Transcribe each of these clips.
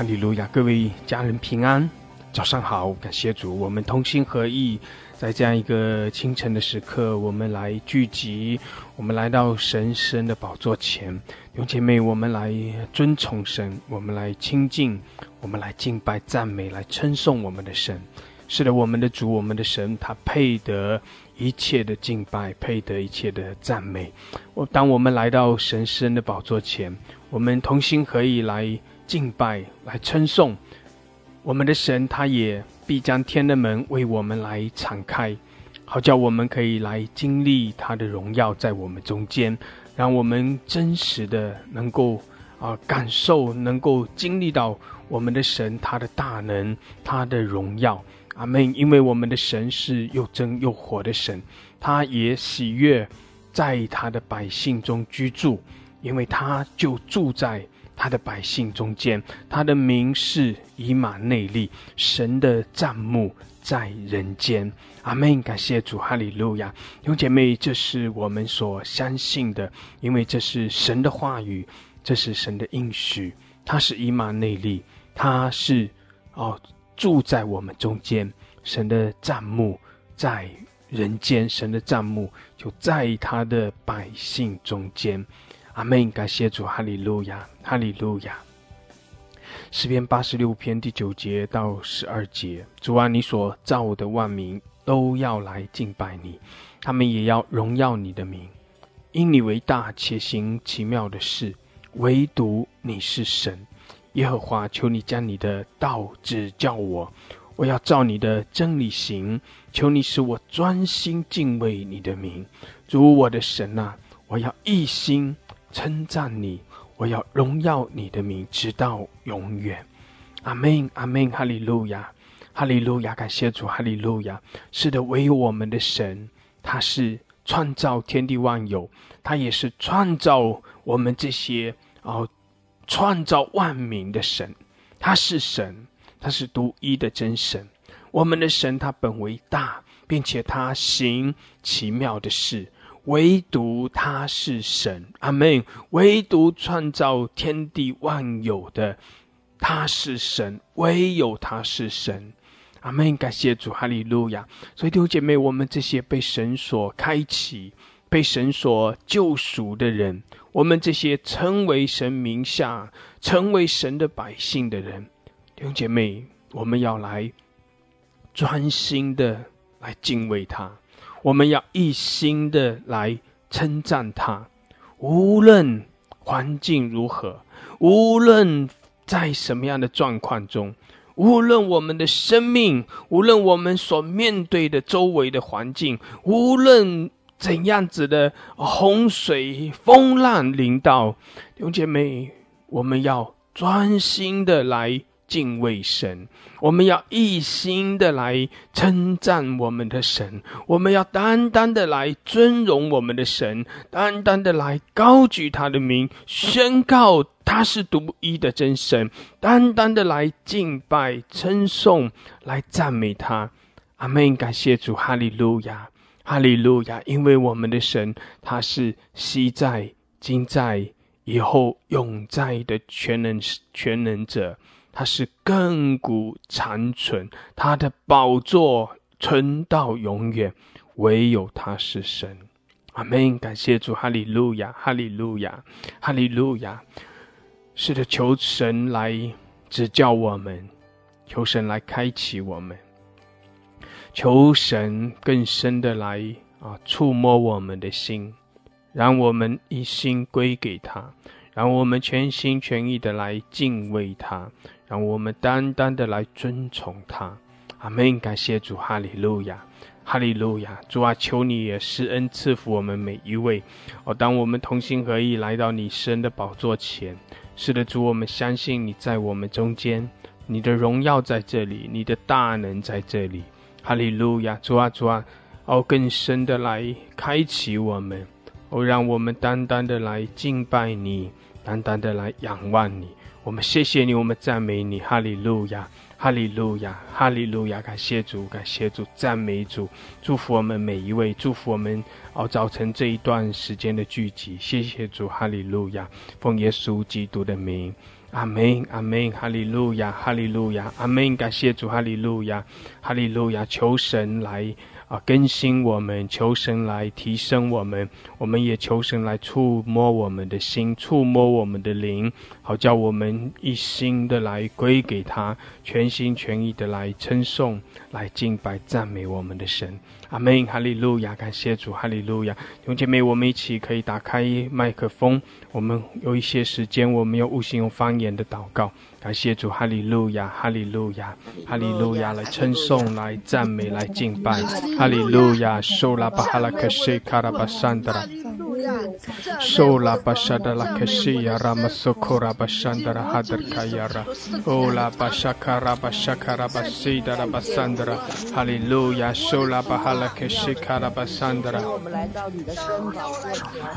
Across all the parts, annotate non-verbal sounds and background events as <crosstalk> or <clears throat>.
哈利路亚，各位家人平安，早上好，感谢主，我们同心合意，在这样一个清晨的时刻，我们来聚集，我们来到神圣的宝座前，弟兄姐妹，我们来尊崇神，我们来亲近，我们来敬拜、赞美、来称颂我们的神。是的，我们的主，我们的神，他配得一切的敬拜，配得一切的赞美。我当我们来到神圣的宝座前，我们同心合意来。敬拜来称颂我们的神，他也必将天的门为我们来敞开，好叫我们可以来经历他的荣耀在我们中间，让我们真实的能够啊感受，能够经历到我们的神他的大能，他的荣耀。阿门。因为我们的神是又真又活的神，他也喜悦在他的百姓中居住，因为他就住在。他的百姓中间，他的名是以马内利，神的帐幕在人间。阿门！感谢主，哈利路亚！弟兄姐妹，这是我们所相信的，因为这是神的话语，这是神的应许。他是以马内利，他是哦住在我们中间，神的帐幕在人间，神的帐幕就在他的百姓中间。阿门！感谢主，哈利路亚，哈利路亚。诗篇八十六篇第九节到十二节：主啊，你所造的万民都要来敬拜你，他们也要荣耀你的名，因你为大且行奇妙的事，唯独你是神。耶和华，求你将你的道指教我，我要照你的真理行。求你使我专心敬畏你的名，主我的神啊，我要一心。称赞你，我要荣耀你的名，直到永远。阿门，阿门，哈利路亚，哈利路亚，感谢主，哈利路亚。是的，唯有我们的神，他是创造天地万有，他也是创造我们这些哦，创造万民的神。他是神，他是独一的真神。我们的神，他本为大，并且他行奇妙的事。唯独他是神，阿门。唯独创造天地万有的，他是神，唯有他是神，阿门。感谢主，哈利路亚。所以弟兄姐妹，我们这些被神所开启、被神所救赎的人，我们这些成为神名下、成为神的百姓的人，弟兄姐妹，我们要来专心的来敬畏他。我们要一心的来称赞他，无论环境如何，无论在什么样的状况中，无论我们的生命，无论我们所面对的周围的环境，无论怎样子的洪水、风浪临到，弟兄姐妹，我们要专心的来。敬畏神，我们要一心的来称赞我们的神，我们要单单的来尊荣我们的神，单单的来高举他的名，宣告他是独一的真神，单单的来敬拜称颂，来赞美他。阿门！感谢主，哈利路亚，哈利路亚！因为我们的神他是昔在、今在、以后永在的全能全能者。他是亘古长存，他的宝座存到永远，唯有他是神。阿门！感谢主，哈利路亚，哈利路亚，哈利路亚。是的，求神来指教我们，求神来开启我们，求神更深的来啊触摸我们的心，让我们一心归给他，让我们全心全意的来敬畏他。让我们单单的来尊崇他，阿门！感谢主，哈利路亚，哈利路亚！主啊，求你也施恩赐福我们每一位。哦，当我们同心合意来到你神的宝座前，是的，主，我们相信你在我们中间，你的荣耀在这里，你的大能在这里。哈利路亚！主啊，主啊，哦，更深的来开启我们，哦，让我们单单的来敬拜你，单单的来仰望你。我们谢谢你，我们赞美你，哈利路亚，哈利路亚，哈利路亚！感谢主，感谢主，赞美主，祝福我们每一位，祝福我们哦早晨这一段时间的聚集，谢谢主，哈利路亚，奉耶稣基督的名，阿门，阿门，哈利路亚，哈利路亚，阿门！感谢主，哈利路亚，哈利路亚，求神来。啊，更新我们，求神来提升我们，我们也求神来触摸我们的心，触摸我们的灵，好叫我们一心的来归给他，全心全意的来称颂、来敬拜、赞美我们的神。阿门，哈利路亚，感谢主，哈利路亚。弟兄姐妹，我们一起可以打开麦克风，我们有一些时间，我们要悟性用方言的祷告。感谢主，哈利路亚，哈利路亚，哈利路亚，来称颂，来赞美，来敬拜。哈利路亚，苏拉巴哈拉克西卡拉巴沙德拉，苏拉巴沙德拉克西阿拉马苏库拉巴沙德拉哈德卡伊拉，欧拉巴沙卡拉巴沙卡拉巴西德拉巴沙德拉，哈利路亚，苏拉巴哈拉克西卡拉巴沙德拉。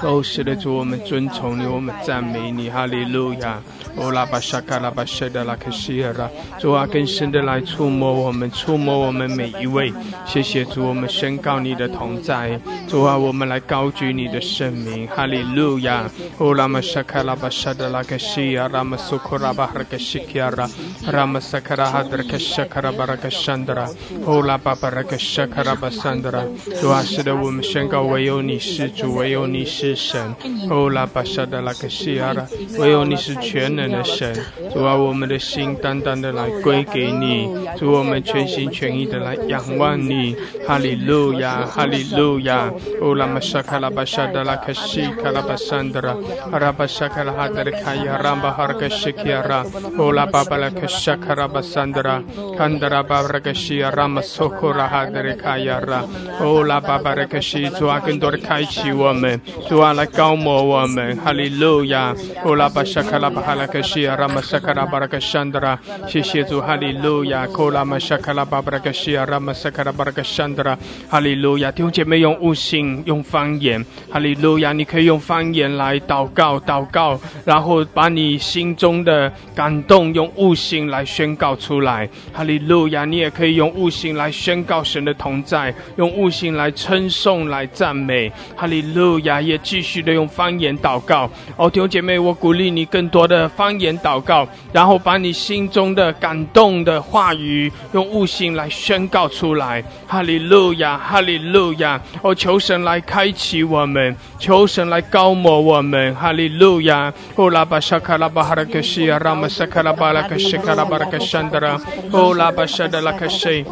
哦，亲的主，我们尊崇你，我们赞美你，哈利路亚，欧拉巴沙卡拉巴。沙卡拉巴谢的拉克西尔拉，主啊，更深的来触摸我们，触摸我们每一位。谢谢主，我们宣告你的同在。主啊，我们来高举你的圣名，哈利路亚。哦，拉玛沙卡拉巴沙的拉克西亚，拉玛苏库拉巴哈克西基亚拉，拉玛萨卡拉哈德克沙卡拉巴拉克山德拉，哦，拉巴巴拉克沙卡拉巴山德拉。主啊，是的，我们宣告唯有你是主，唯有你是神。哦，拉巴沙的拉克西亚拉，唯有你是全能。的神，主啊，我们的心单单的来归给你，主我们全心全意的来仰望你，哈利路亚，哈利路亚。乌拉玛沙卡拉巴沙德拉卡西卡拉巴桑德拉，阿拉巴沙卡拉哈德卡亚拉巴哈卡拉，巴巴拉克沙卡拉巴桑德拉，坎德拉巴拉克西亚拉玛索库拉哈德卡亚拉，乌拉巴巴拉卡西，主啊，更多的开启我们，主啊，来高摩我们，哈利路亚。乌拉巴沙卡拉巴哈拉卡。西阿拉玛萨卡拉巴拉克山德拉，谢谢主，哈利路亚。库拉玛萨卡拉巴巴拉克西阿拉玛萨卡拉巴拉克山德拉，哈利路亚。弟兄姐妹用悟性，用方言，哈利路亚。你可以用方言来祷告，祷告，然后把你心中的感动用悟性来宣告出来，哈利路亚。你也可以用悟性来宣告神的同在，用悟性来称颂，来赞美，哈利路亚。也继续的用方言祷告。哦，弟兄姐妹，我鼓励你更多的。方言祷告，然后把你心中的感动的话语用悟性来宣告出来。哈利路亚，哈利路亚！哦，求神来开启我们，求神来高摩我们。哈利路亚！哦，拉巴沙卡拉巴哈拉克西亚，拉玛沙卡拉巴拉克西卡拉巴拉克山德拉，哦，拉巴沙德拉克西，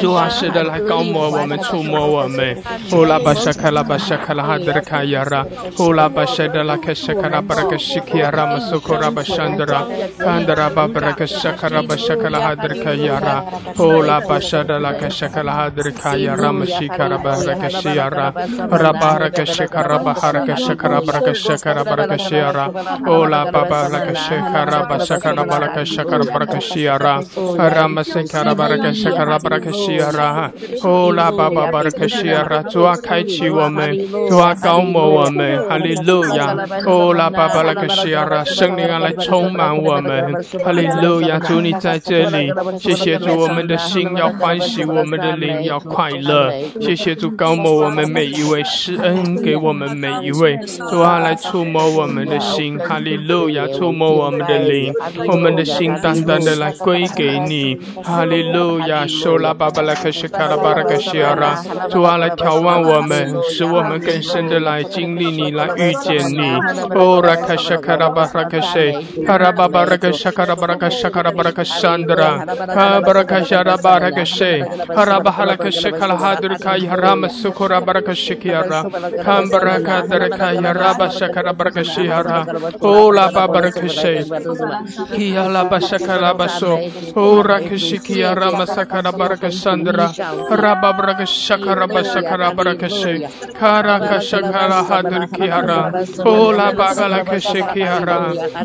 主啊，是的，来高摩我们，触摸我们。哦，拉巴沙卡拉巴沙卡拉哈德卡亚拉，哦，拉巴沙德拉克西卡拉巴拉克西基亚，拉玛苏库。Rabashandra, Kandara Babraka Shakara Bashakala Hadrika Yara, Ola Bashada Laka Shakala Hadrika Yara, Mashikara Baraka Shiara, Rabaraka Shakara Baharaka Shakara Baraka Shakara Baraka Shiara, Ola Baba Laka Shakara Bashakara Baraka Shakara Baraka Shiara, Ramasekara Baraka Shakara Baraka Shiara, Ola Baba Baraka Shiara, 主啊，开启我们，主啊，高摩我们，哈利路亚，哦，拉巴巴拉克西亚拉，圣灵。来充满我们，哈利路亚！主你在这里，谢谢主，我们的心要欢喜，我们的灵要快乐。谢谢主，高摩我们每一位，施恩给我们每一位，主啊，来触摸我们的心，哈利路亚！触摸我们的灵，我们的心单单的来归给你，哈利路亚！受拉巴巴拉克西卡拉巴拉克西阿拉，主啊，来调望我们，使我们更深的来经历你，来遇见你。哦，拉卡西卡拉巴拉克西。Haraba barakasha kara barakasha kara barakashandra ka barakasha ra barakashe hara bahalakashe kala hadur ka yaram sukura barakashe kiyara kam baraka daraka yaraba shakara barakashe hara ola ba barakashe kiyala ba shakala baso ora kishi kiyara masakara barakashandra raba barakasha kara barakasha barakashe kara kashakara hadur kiyara ola ba barakashe kiyara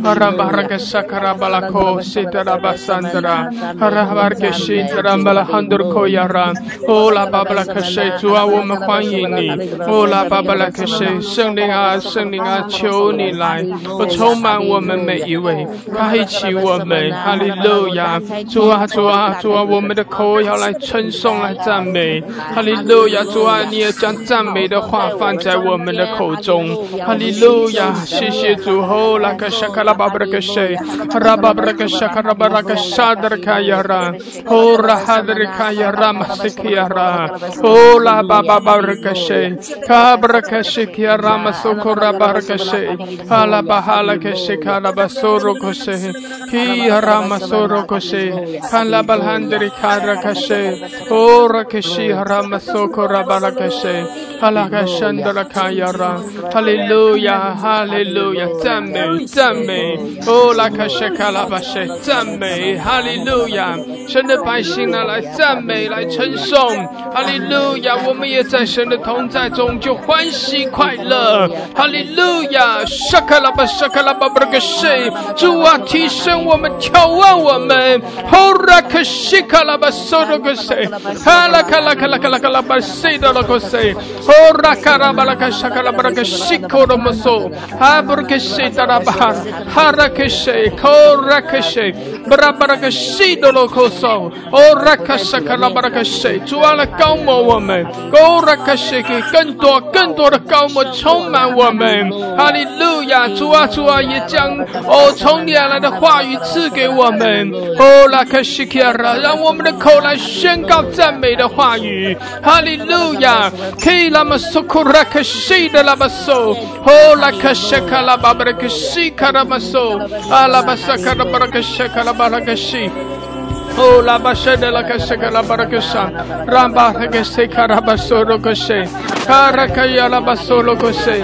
hara barakasha karabalako Sitarabasandra Harabarke Shitarambala Handurko Yara Ola Babala Kashe 主啊，我们欢迎你。哦，拉巴巴拉克西，圣灵啊，圣灵啊，求你来，我充满我们每一位，开启我们，哈利路亚，主啊，主啊，主啊，我们的口要来称颂，来赞美，哈利路亚，主啊，你也将赞美的话放在我们的口中，哈利路亚，谢谢主，哦，拉克沙卡拉巴布拉克谢，拉巴布拉克沙卡拉巴拉克沙德卡亚拉，哦，拉哈德卡亚拉马斯基亚拉，哦，拉巴巴巴布拉克谢，卡布拉克谢基亚拉马苏库拉巴拉克谢，哈拉巴哈拉克谢卡拉巴苏罗克谢，基亚拉马苏罗克谢，哈拉巴汉德里卡拉克谢，哦，拉克谢，卡拉，巴谢，赞美，哈利路亚，神的百姓呢来赞美来称颂，哈利路亚，我们也在神的同在中就欢喜快乐，哈利路亚，沙卡拉巴沙卡拉巴布拉克谢，主啊提升我们，眺望我们，哦，拉克西卡拉巴苏罗克谢，哈拉卡拉卡拉卡拉卡拉巴西德罗克谢，哦，拉卡拉巴拉卡沙卡拉巴拉克西科罗摩索，哈布拉克西达拉巴哈，拉克谢，科拉克谢，布拉巴拉克西德罗克索，哦，拉卡沙卡拉巴克谢，主啊来高摩我们，哦，拉卡谢给更多更多的高摩充满我们，哈利路亚，主啊主啊也将哦从你而来的话语赐给我们，哦，拉卡西卡拉，让我们的口来宣告赞美的话语，哈利路亚，可以那么苏库拉克西的拉巴索，哦，拉卡谢卡拉巴巴拉克西卡拉巴索，阿拉巴萨卡拉巴 Oh la bashada la kashaka la barakasha ramba hakase karabasoro koshe karakaya la basolo koshe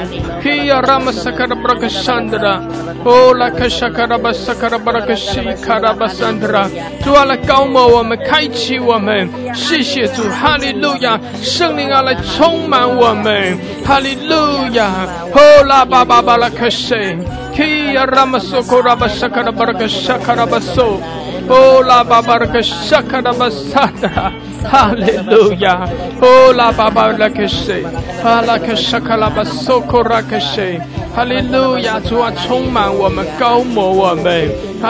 hiya rama sakara barakashandra Oh la kashaka la basakara barakashi karabasandra 主啊，来高摩我们，开启我们，谢谢主，哈利路亚！圣灵啊，来充满我们，哈利路亚！哦啦巴巴巴拉克谁？Kia ramasoko rabashakara barakashakarabaso. Oh la babaraka shakara basada. Hallelujah. Oh la babaraka she. Halaka shakala basoko rakashe. 哈利路亚，主啊，充满我们，高摩我们，哈利路亚。基拉马苏库拉巴谢卡拉巴山德拉，哦拉巴哈拉克谢卡拉巴沙卡拉巴沙卡拉巴克西亚拉，哦拉巴沙德拉克萨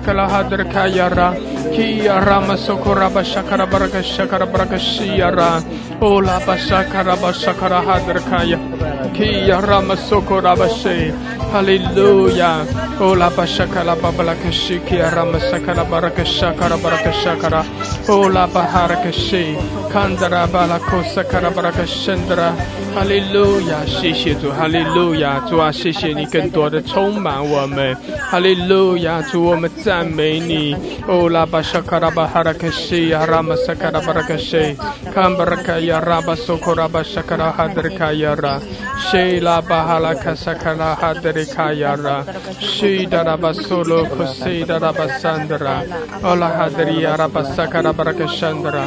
卡拉哈德卡亚拉，基亚拉马苏库拉巴沙卡拉巴克沙卡拉巴克西亚拉，哦拉巴沙卡拉巴沙卡拉哈德卡亚，基亚拉马苏库拉巴谢。Hallelujah. Oh la bashaka la babalaka shiki arama sakara baraka shakara baraka shakara. Oh la baharaka shi. Kandara balako sakara baraka shandra. Hallelujah. 谢谢主，哈利路亚，主啊，谢谢你更多的充满我们，哈利路亚，主我们赞美你。哦拉巴沙卡拉巴哈拉克西亚拉玛萨卡拉巴拉克西，坎巴拉卡亚拉巴索库拉巴沙卡拉哈德卡亚拉，西拉巴哈拉卡萨卡拉哈德卡亚拉，西达拉巴索罗库西达拉巴桑德拉，哦拉哈德里亚拉巴萨卡拉巴拉克山德拉，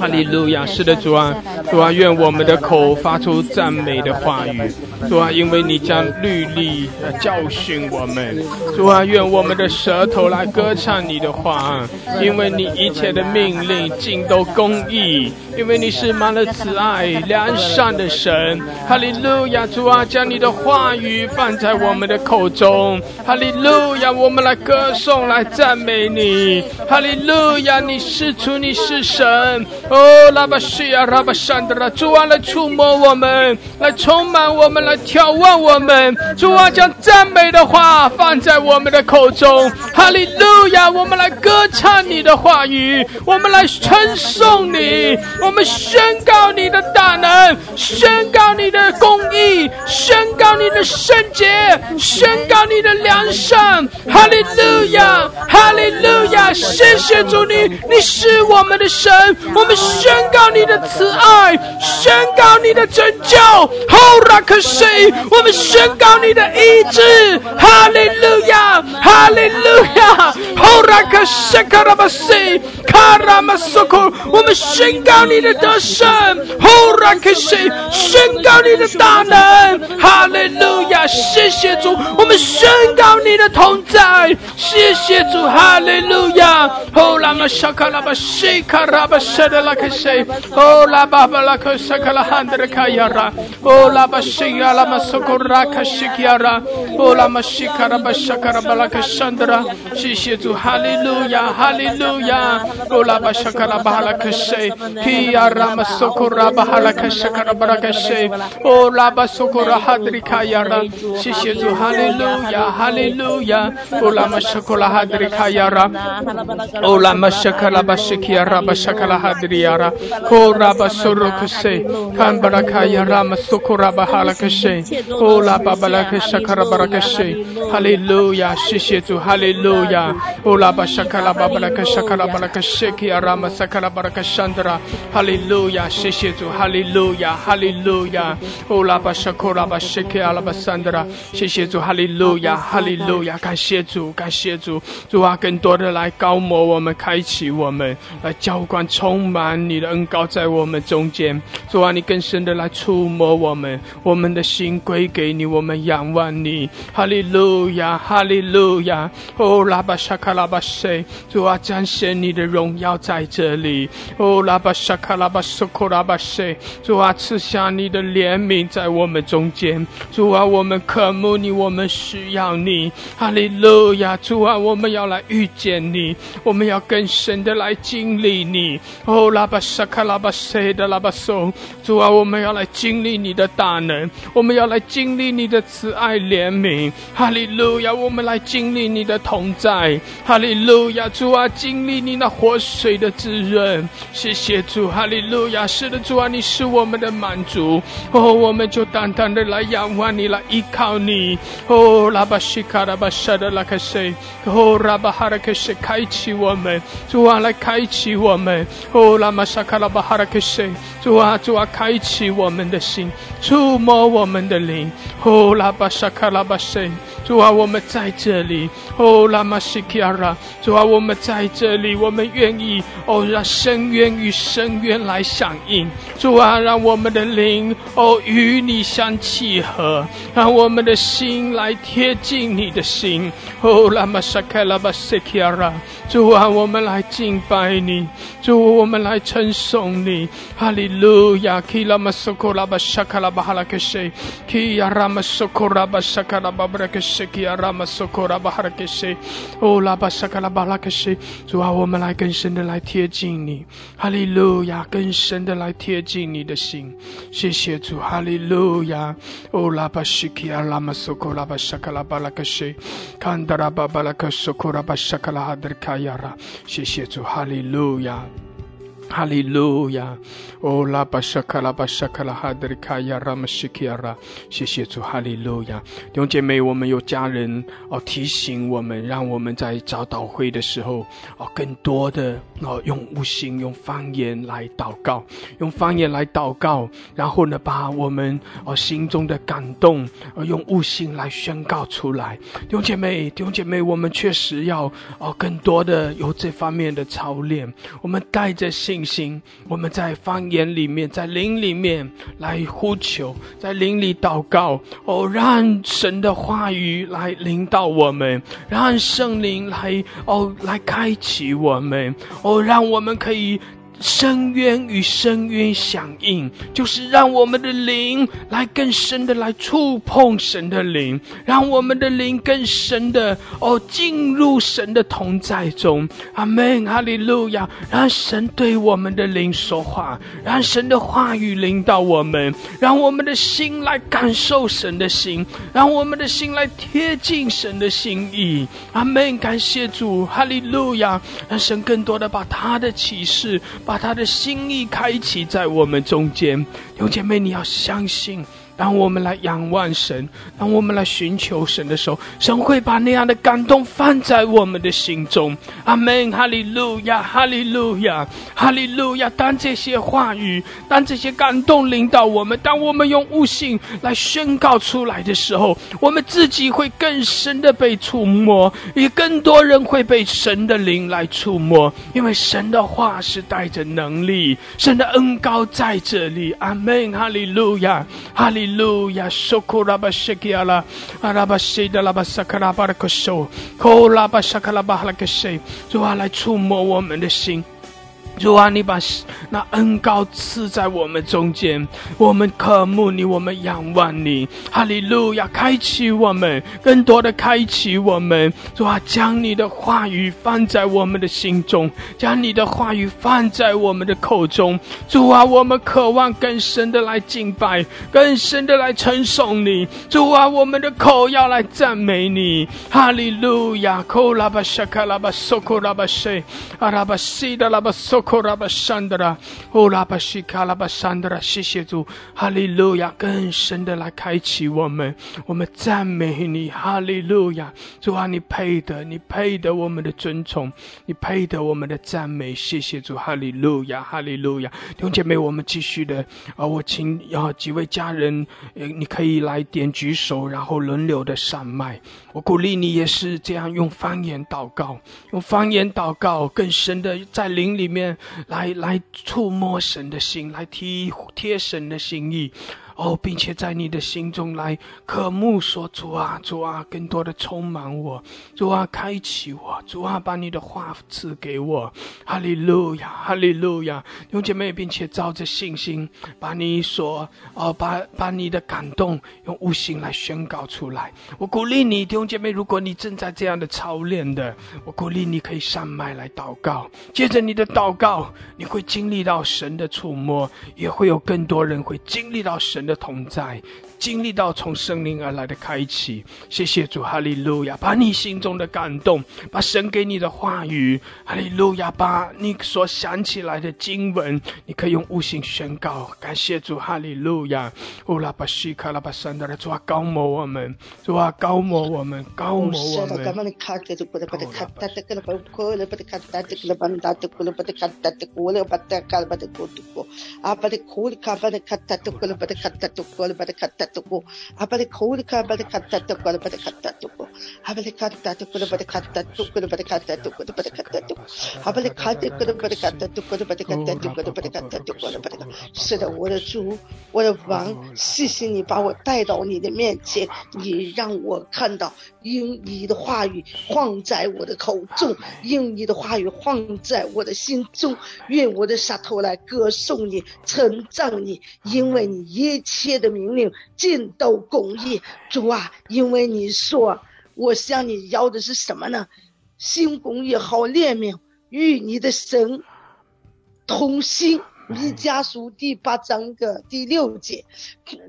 哈利路亚！是的，主啊，主啊，愿我们的口发出赞美的话语，主啊，因为你将律例教训我们，主啊，愿我们的舌头来歌唱你的话，因为你一切的命令尽都公义，因为你是满了慈爱良善的神，哈利路亚！主啊，将你的话语放在我们的口中，哈利路亚！我们来歌颂，来赞美你。哈利路亚！你是主，你是神。哦，拉巴西亚，拉巴山德拉，主啊，来触摸我们，来充满我们，来眺望我们。主啊，将赞美的话放在我们的口中。哈利路亚！我们来歌唱你的话语，我们来称颂你，我们宣告你的大能，宣告你的公义，宣告你的圣洁，宣告你的良善。哈利路亚，哈利路亚！谢谢主你，你是我们的神，我们宣告你的慈爱，宣告你的拯救。后拉克西，我们宣告你的医治。哈利路亚，哈利路亚！后拉克西卡拉巴西卡拉马苏库，我们宣告你的得胜。后拉克西，宣告你的大能。哈利路亚，谢谢主，我们宣告你的同在。谢谢主，哈利路亚。哦，拉玛沙卡拉巴西卡拉巴沙德拉克西，哦，拉巴巴拉克沙卡拉汉德卡亚拉，哦，拉巴西亚拉玛苏库拉卡西基亚拉，哦，拉玛西卡拉巴沙卡拉巴拉 Yara, Ko Rabba sorokase. Kambarakaya rama sokora bahalakashe. Oh la babalaka shakara barakashe. Hallelujah. Shishitu. Hallelujah. Oh la bashakala babalaka shakala barakashe kia rama sakala barakashandra. Hallelujah. Shishitu. Hallelujah. Hallelujah. Oh la bashakora bashike alabasandra. Shishitu. Hallelujah. Hallelujah. 感谢主，感谢主，主啊，更多的来高摩我们，开启我们，来浇灌，充满你的恩膏在我们中间。主啊，你更深的来触摸我们，我们的心归给你，我们仰望你。哈利路亚，哈利路亚。哦，拉巴沙卡拉巴塞，主啊，彰显你的荣耀在这里。哦，拉巴沙卡拉巴苏库拉巴塞，主啊，赐下你的怜悯在我们中间。主啊，我们渴慕你，我们需要你。哈利路亚，主啊，我们要来遇见你。我们要更深的来经历你，哦，拉巴沙卡拉巴塞的拉巴松，主啊，我们要来经历你的大能，我们要来经历你的慈爱怜悯，哈利路亚，我们来经历你的同在，哈利路亚，主啊，经历你那活水的滋润，谢谢主，哈利路亚，是的，主啊，你是我们的满足，哦，我们就单单的来仰望你，来依靠你，哦，拉巴西卡拉巴沙的拉卡塞，哦，拉巴哈拉卡塞开。启我们，主啊，来开启我们。哦，拉玛沙卡拉巴哈拉克西，主啊，主啊，开启我们的心，触摸我们的灵。呼，拉巴沙卡拉巴西，主啊，我们在这里。哦，拉玛西基亚拉，主啊，我们在这里，我们愿意哦，让深渊与深渊来响应。主啊，让我们的灵哦与你相契合，让我们的心来贴近你的心。哦，拉玛沙卡拉巴西基亚拉。主啊，我们来敬拜你；主，我们来称颂你。哈利路亚！基拉马苏库拉巴沙卡拉巴哈拉克西，基亚拉马苏库拉巴沙卡拉巴布拉克西，基亚拉马苏库拉巴哈拉克西，哦拉巴沙卡拉巴拉克西。主啊，我们来更深的来贴近你。哈利路亚！更深的来贴近你的心。谢谢主，哈利路亚！哦拉巴西基亚拉马苏库拉巴沙卡拉巴拉克西，坎达拉巴巴拉克苏库拉巴沙卡拉哈德。卡亚拉，谢谢主，哈利路亚。哈利路亚！哦，拉巴沙卡拉巴沙卡拉哈德里卡亚拉玛西基亚拉，谢谢主，哈利路亚！弟兄姐妹，我们有家人哦提醒我们，让我们在早祷会的时候哦，更多的哦用悟性、用方言来祷告，用方言来祷告，然后呢，把我们哦心中的感动哦用悟性来宣告出来。弟兄姐妹，弟兄姐妹，我们确实要哦更多的有这方面的操练，我们带着信。心，我们在方言里面，在灵里面来呼求，在灵里祷告，哦，让神的话语来领导我们，让圣灵来，哦，来开启我们，哦，让我们可以。深渊与深渊响应，就是让我们的灵来更深的来触碰神的灵，让我们的灵更深的哦进入神的同在中。阿门，哈利路亚！让神对我们的灵说话，让神的话语领导我们，让我们的心来感受神的心，让我们的心来贴近神的心意。阿门，感谢主，哈利路亚！让神更多的把他的启示。把他的心意开启在我们中间，有姐妹，你要相信，当我们来仰望神，当我们来寻求神的时候，神会把那样的感动放在我们的心中。阿门，哈利路亚，哈利路亚，哈利路亚。当这些话语，当这些感动领导我们，当我们用悟性来宣告出来的时候，我们自己会更深的被触摸，也更多人会被神的灵来触摸，因为神的话是带着能力，神的恩高在这里。阿门，哈利路亚，哈利路亚。苏库拉巴西基阿拉，阿拉巴西的拉巴萨克拉巴的克苏，库拉巴萨克拉巴哈拉克西，主啊，来触摸我们的心。主啊，你把那恩高赐在我们中间，我们渴慕你，我们仰望你。哈利路亚！开启我们，更多的开启我们。主啊，将你的话语放在我们的心中，将你的话语放在我们的口中。主啊，我们渴望更深的来敬拜，更深的来称颂你。主啊，我们的口要来赞美你。哈利路亚！库拉巴沙卡拉巴索库拉巴西阿拉巴西的拉巴索。拉巴山德拉，哦拉巴西卡拉巴山德拉，谢谢主，哈利路亚！更深的来开启我们，我们赞美你，哈利路亚！主啊，你配得，你配得我们的尊崇，你配得我们的赞美，谢谢主，哈利路亚，哈利路亚！弟兄姐妹，我们继续的啊，我请啊几位家人，呃，你可以来点举手，然后轮流的上麦。我鼓励你也是这样用方言祷告，用方言祷告，更深的在灵里面。来来触摸神的心，来体贴神的心意。哦，并且在你的心中来渴慕说主啊，主啊，更多的充满我，主啊，开启我，主啊，把你的话赐给我，哈利路亚，哈利路亚，弟兄姐妹，并且照着信心，把你所哦，把把你的感动用悟性来宣告出来。我鼓励你，弟兄姐妹，如果你正在这样的操练的，我鼓励你可以上麦来祷告，接着你的祷告，你会经历到神的触摸，也会有更多人会经历到神。的同在。经历到从圣灵而来的开启，谢谢主，哈利路亚！把你心中的感动，把神给你的话语，哈利路亚！把你所想起来的经文，你可以用悟性宣告。感谢主，哈利路亚！乌拉巴西卡拉巴山的主啊，高摩我们，主啊，高摩我们，高摩我们。是的，我的主，我的王，谢谢你把我带到你的面前，你让我看到，用你的话语放在我的口中，用你的话语放在我的心中，用我的舌头来歌颂你，称赞你，因为你一切的命令。尽都公义，主啊，因为你说我向你要的是什么呢？新公义好怜悯，与你的神同心。弥迦书第八章的第六节，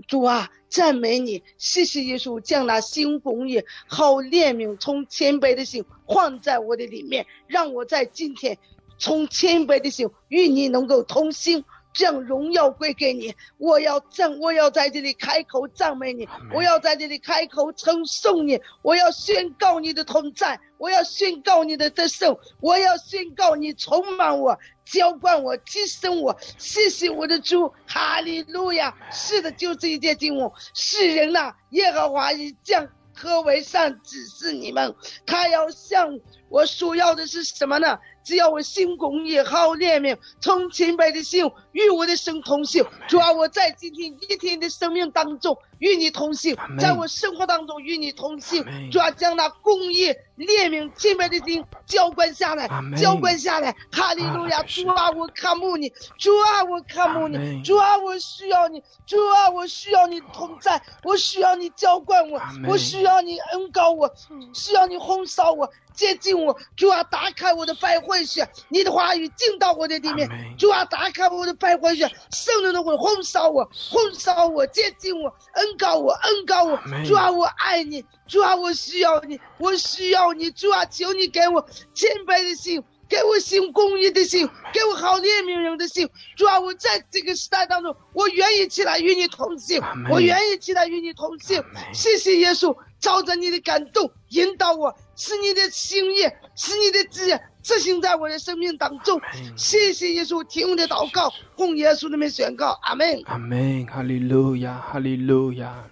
主啊，赞美你，谢谢耶稣将那新公义好怜悯从谦卑的心放在我的里面，让我在今天从谦卑的心与你能够同心。将荣耀归给你，我要赞，我要在这里开口赞美你，我要在这里开口称颂你，我要宣告你的同在，我要宣告你的得胜，我要宣告你充满我，浇灌我，提升我。谢谢我的主，哈利路亚！是的，就这一件经文，世人呐，耶和华已将何为善指示你们，他要向我所要的是什么呢？只要我心公义好怜悯，从清白的心与我的神同行。主啊，我在今天一天的生命当中与你同行，在我生活当中与你同行。主啊，将那公义怜悯清白的心浇灌下来，浇灌下来。哈利路亚！主啊，我看慕你，主啊，我看慕你，主啊，我需要你，主啊，我需要你同在，我需要你浇灌我，我需要你恩膏我，需要你轰烧我。接近我，主啊，打开我的百会穴，你的话语进到我的里面。主啊，打开我的百会穴，圣灵的火轰烧我，轰烧我，接近我，恩告我，恩告我。主啊，我爱你，主啊，我需要你，我需要你。主啊，求你给我谦卑的心。给我行公义的心，给我好怜悯人的心。主啊，我在这个时代当中，我愿意起来与你同行，我愿意起来与你同行。谢谢耶稣，照着你的感动引导我，使你的心意，使你的旨意执行在我的生命当中。谢谢耶稣，听我的祷告，奉耶稣的名宣告，阿门。阿门，哈利路亚，哈利路亚。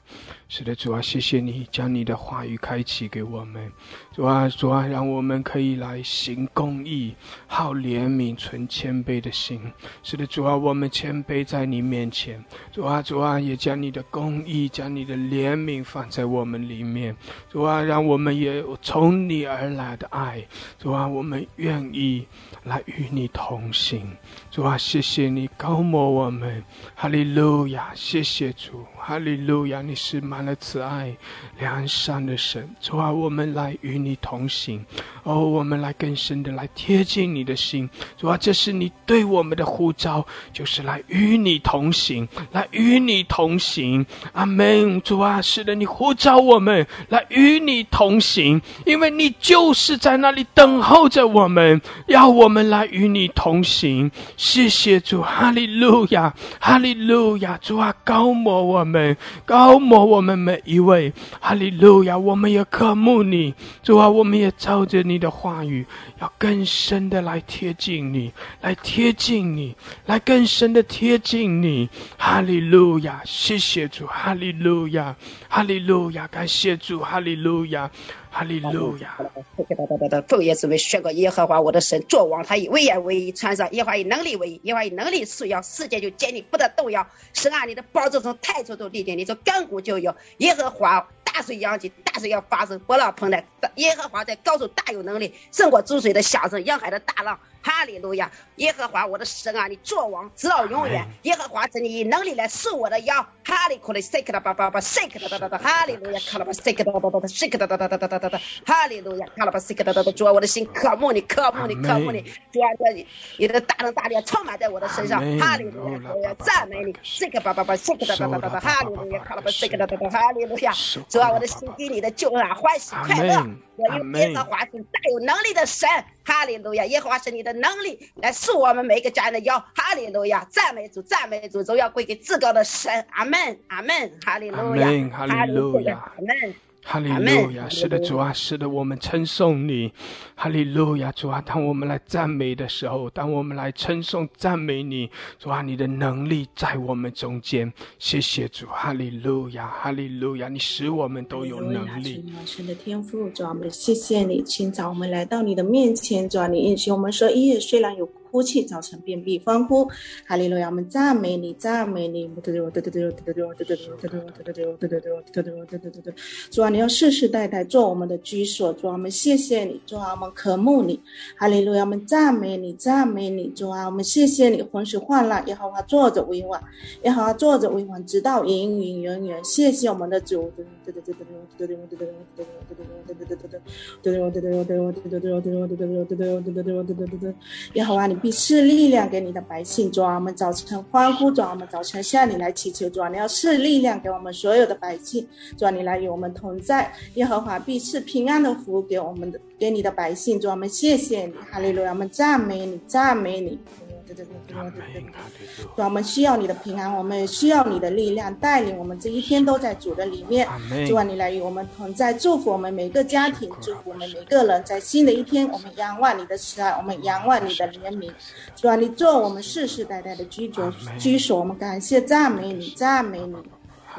是的，主啊，谢谢你将你的话语开启给我们。主啊，主啊，让我们可以来行公义，好怜悯，存谦卑的心。是的，主啊，我们谦卑在你面前。主啊，主啊，也将你的公义，将你的怜悯放在我们里面。主啊，让我们也有从你而来的爱。主啊，我们愿意来与你同行。主啊，谢谢你高摩我们。哈利路亚，谢谢主。哈利路亚，你是满了慈爱、良善的神。主啊，我们来与你同行。哦，我们来更深的来贴近你的心。主啊，这是你对我们的呼召，就是来与你同行，来与你同行。阿门。主啊，是的，你呼召我们来与你同行，因为你就是在那里等候着我们，要我们来与你同行。谢谢主，哈利路亚，哈利路亚。主啊，高摩我。们高摩我们每一位，哈利路亚！我们也渴慕你，主啊，我们也照着你的话语，要更深的来贴近你，来贴近你，来更深的贴近你，哈利路亚！谢谢主，哈利路亚，哈利路亚！感谢主，哈利路亚。哈利路亚！奉耶稣为宣告耶和华我的神作王，他以威严为衣，穿上耶和华以能力为衣，耶和华以能力束腰，世界就坚定不得动摇。神啊，你的宝座从太初都立定，你从亘古就有。耶和华大水扬起，大水要发生，波浪澎湃。耶和华在高处大有能力，胜过诸水的响声，洋海的大浪。哈利路亚！耶和华我的神啊，你作王直到永远。耶和华是你以能力来束我的腰。哈利库里塞克的巴巴巴塞克的哒哒哒。哈利路亚！卡拉巴塞克的哒哒哒塞克的哒哒哒哒哒哒哒。哈利路亚！卡拉巴塞克的哒哒。主啊，我的心渴慕你，渴慕你，渴慕你。主啊，你你的大能大力充满在我的身上。哈利路亚！我要赞美你。塞克巴巴巴塞克的哒哒哒哒。哈利路亚！卡拉巴塞克的哒哒。哈利路亚！主啊，我的心给你的救恩欢喜快乐。我用耶和华是大有能力的神。哈利路亚！耶和华是你的能力，来束我们每一个家人的腰。哈利路亚！赞美主，赞美主，荣耀归给至高的神。阿门，阿门。哈利路亚，哈利路亚，阿门。哈利路亚，是的，主啊，是的，我们称颂你。哈利路亚，主啊，当我们来赞美的时候，当我们来称颂赞美你，主啊，你的能力在我们中间。谢谢主，哈利路亚，哈利路亚，你使我们都有能力。神的天赋，主啊，我们谢谢你，清早我们来到你的面前，主啊，你允许我们说，一夜虽然有。呼气造成便秘欢呼，哈利路亚！我们赞美你，赞美你。主啊，你要世世代代做我们的居所。主啊，我们谢谢你。主啊，我们渴慕你。哈利路亚！我们赞美你，赞美你。主啊，我们谢谢你。浑水焕烂，耶和华坐着为王，耶和华坐着为王，直到永永远远。谢谢我们的主。耶和华你。必赐力量给你的百姓，主啊，我们早晨欢呼，主啊，我们早晨向你来祈求，主啊，你要赐力量给我们所有的百姓，主啊，你来与我们同在，耶和华必赐平安的福给我们的，给你的百姓，主啊，我们谢谢你，哈利路亚，我们赞美你，赞美你。主，我们需要你的平安，我们也需要你的力量带领我们这一天都在主的里面。主啊，你来与我们同在，祝福我们每个家庭，祝福我们每个人，在新的一天，我们仰望你的慈爱，我们仰望你的怜悯。主啊，你做我们世世代代的居住居所，我们感谢赞美你，赞美你。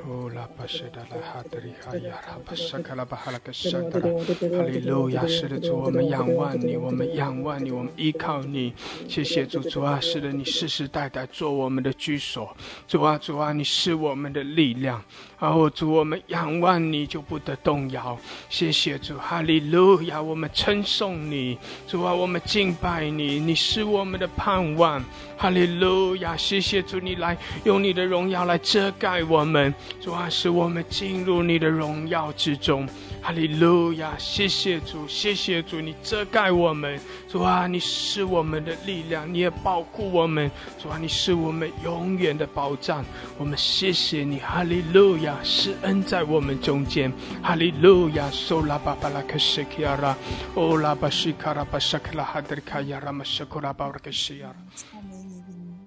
哦，拉巴什达拉哈德里哈亚拉巴沙卡拉巴哈拉克沙达拉，哈利路亚！是的，主，我们仰望你，我们仰望你，我们依靠你。谢谢主，主啊，是的，你世世代代做我们的居所。主啊，主啊，你是我们的力量。哦，主，我们仰望你就不得动摇。谢谢主，哈利路亚！我们称颂你，主啊，我们敬拜你，你是我们的盼望。哈利路亚！谢谢主，你来用你的荣耀来遮盖我们。主啊，使我们进入你的荣耀之中。哈利路亚！谢谢主，谢谢主，你遮盖我们，主啊，你是我们的力量，你也保护我们，主啊，你是我们永远的保障。我们谢谢你，哈利路亚！施恩在我们中间，哈利路亚！苏拉巴巴拉克西亚拉，欧拉巴西卡拉巴沙克拉哈德卡亚拉马什库拉巴拉克西亚。赞美你的名，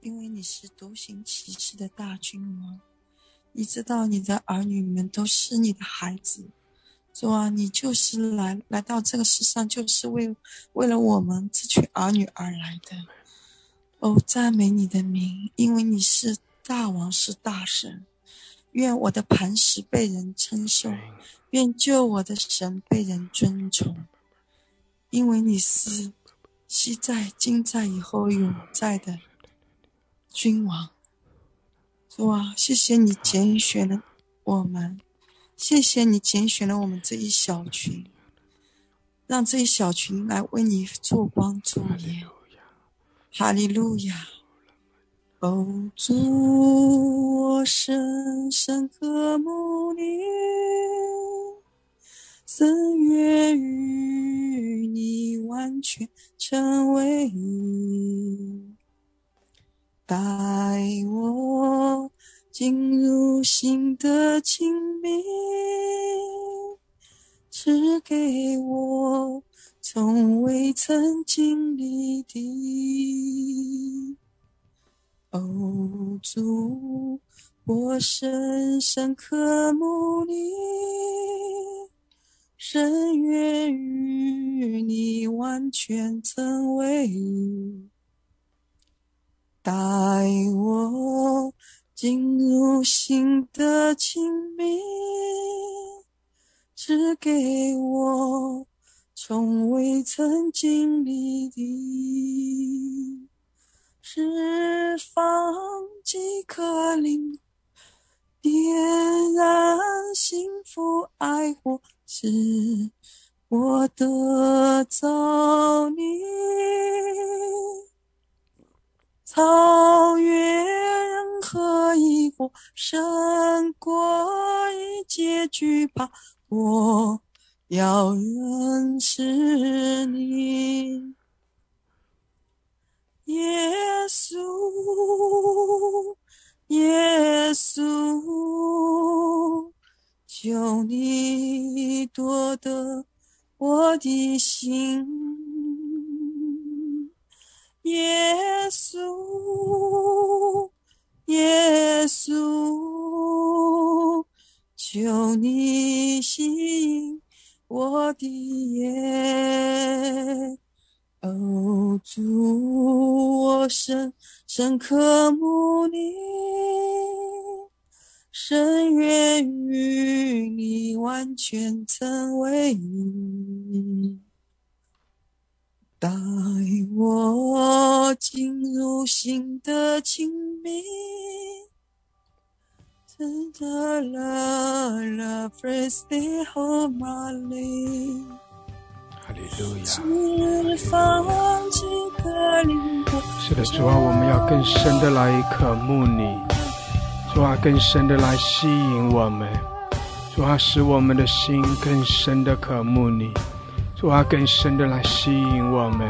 因为你是独行其事的大君王，你知道你的儿女们都是你的孩子。主啊，你就是来来到这个世上，就是为为了我们这群儿女而来的。哦，赞美你的名，因为你是大王，是大神。愿我的磐石被人称颂，愿救我的神被人尊崇，因为你是昔在、今在、以后永在的君王。主啊，谢谢你拣选了我们。谢谢你拣选了我们这一小群，让这一小群来为你做光做盐。哈利路亚！哦，主，我深深渴慕你，深愿与你完全成为一，带我。进入新的清明，赐给我从未曾经历的。哦，主，我深深渴慕你，深愿与你完全成为，带我。进入新的清明，只给我从未曾经历的，释放即可灵，点燃幸福爱火，是我得着你，超越。可以过胜过一切惧怕，我要认识你，耶稣，耶稣，求你夺得我的心，耶稣。耶稣，求你吸引我的眼，哦，主，我深深渴慕你，深愿与你完全成为一。带我进入新的清明，释放几个灵魂。是的，主啊，我们要更深的来渴慕你，主啊，更深的来吸引我们，主啊，使我们的心更深的渴慕你。主啊，更深的来吸引我们，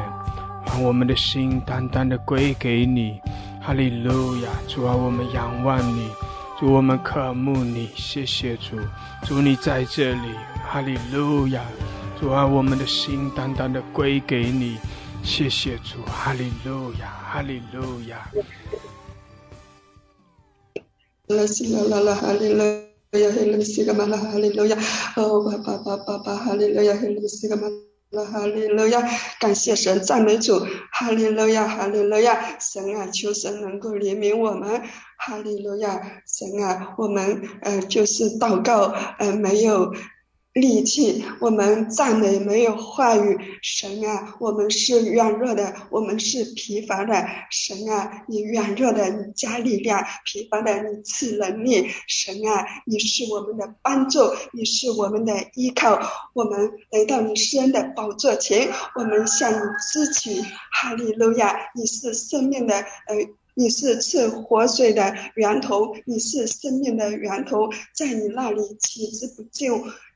让我们的心单单的归给你。哈利路亚！主啊，我们仰望你，主我们渴慕你。谢谢主，主你在这里。哈利路亚！主啊，我们的心单单的归给你。谢谢主，哈利路亚，哈利路亚。哈利路。哈利路亚，哈利路亚，哦，爸爸爸爸爸，哈利路亚，哈利路亚，哈利路亚，感谢神，赞美主，哈利路亚，哈利路亚，神啊，求神能够怜悯我们，哈利路亚，神啊，我们呃就是祷告呃没有。力气，我们赞美没有话语，神啊，我们是软弱的，我们是疲乏的，神啊，你软弱的你加力量，疲乏的你赐能力，神啊，你是我们的帮助，你是我们的依靠，我们来到你施恩的宝座前，我们向你支取，哈利路亚，你是生命的呃。你是赐活水的源头，你是生命的源头，在你那里起之不尽。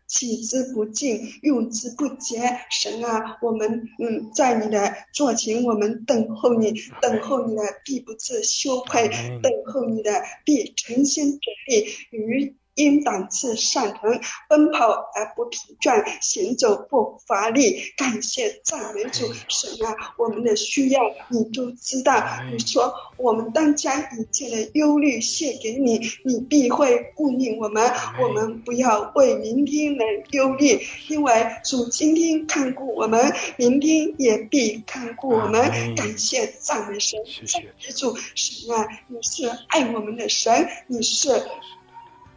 起之不尽，用之不竭。神啊，我们嗯，在你的座前，我们等候你，等候你的必不自羞愧，等候你的必诚心诚意与。因胆次上腾，奔跑而不疲倦，行走不乏力。感谢赞美主，神啊，我们的需要你都知道。你说我们当将一切的忧虑卸给你，你必会顾念我们。我们不要为明天而忧虑，因为主今天看顾我们，明天也必看顾我们。感谢赞美神，赞美主，神啊，你是爱我们的神，你是。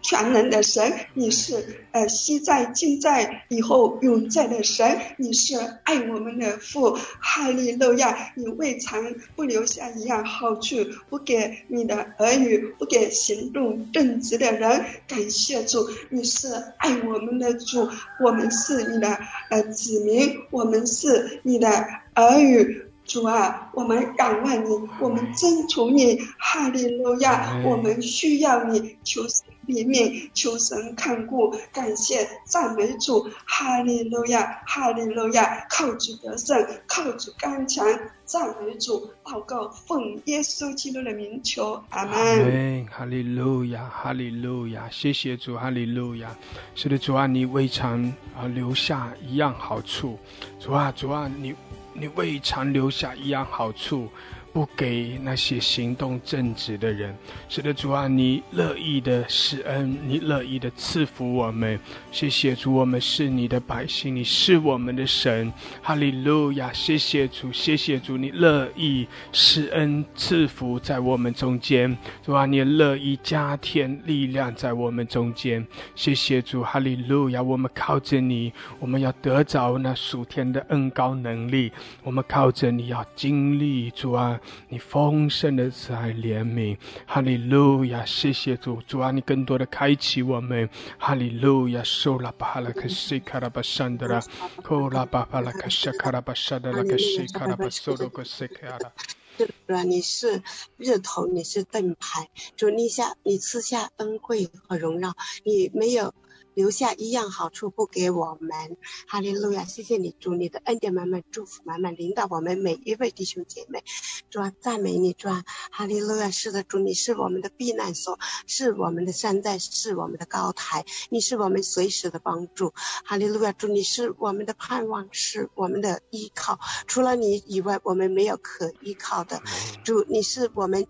全能的神，你是呃昔在、今在、以后永在的神，你是爱我们的父，哈利路亚！你未尝不留下一样好处，不给你的儿女，不给行动正直的人。感谢主，你是爱我们的主，我们是你的呃子民，我们是你的儿女。主啊，我们仰望你，我们尊崇你，哈利路亚！我们需要你，求神怜悯，求神看顾，感谢赞美主，哈利路亚，哈利路亚！靠主得胜，靠主刚强，赞美主，祷告奉耶稣基督的名求，阿门。哈利路亚，哈利路亚！谢谢主，哈利路亚！是的，主啊，你未尝啊留下一样好处，主啊，主啊，你。你未尝留下一样好处。不给那些行动正直的人，是的，主啊，你乐意的施恩，你乐意的赐福我们。谢谢主，我们是你的百姓，你是我们的神。哈利路亚！谢谢主，谢谢主，你乐意施恩赐福在我们中间。主啊，你乐意加添力量在我们中间。谢谢主，哈利路亚！我们靠着你，我们要得着那属天的恩高能力。我们靠着你要经历主啊。你丰盛的慈爱怜悯，哈利路亚！谢谢主，主啊，你更多的开启我们，哈利路亚！受拉巴哈拉克西卡拉巴山德拉，库拉巴巴拉克西卡拉巴山德拉克西卡拉巴苏罗克西卡拉。主啊，你是日头，你是盾牌，主你下你赐下恩惠和荣耀，你没有。留下一样好处不给我们，哈利路亚！谢谢你，主你的恩典满满，祝福满满，领导我们每一位弟兄姐妹，主啊，赞美你，主啊，哈利路亚！是的，主你是我们的避难所，是我们的山寨，是我们的高台，你是我们随时的帮助，哈利路亚！主你是我们的盼望，是我们的依靠，除了你以外，我们没有可依靠的，主你是我们。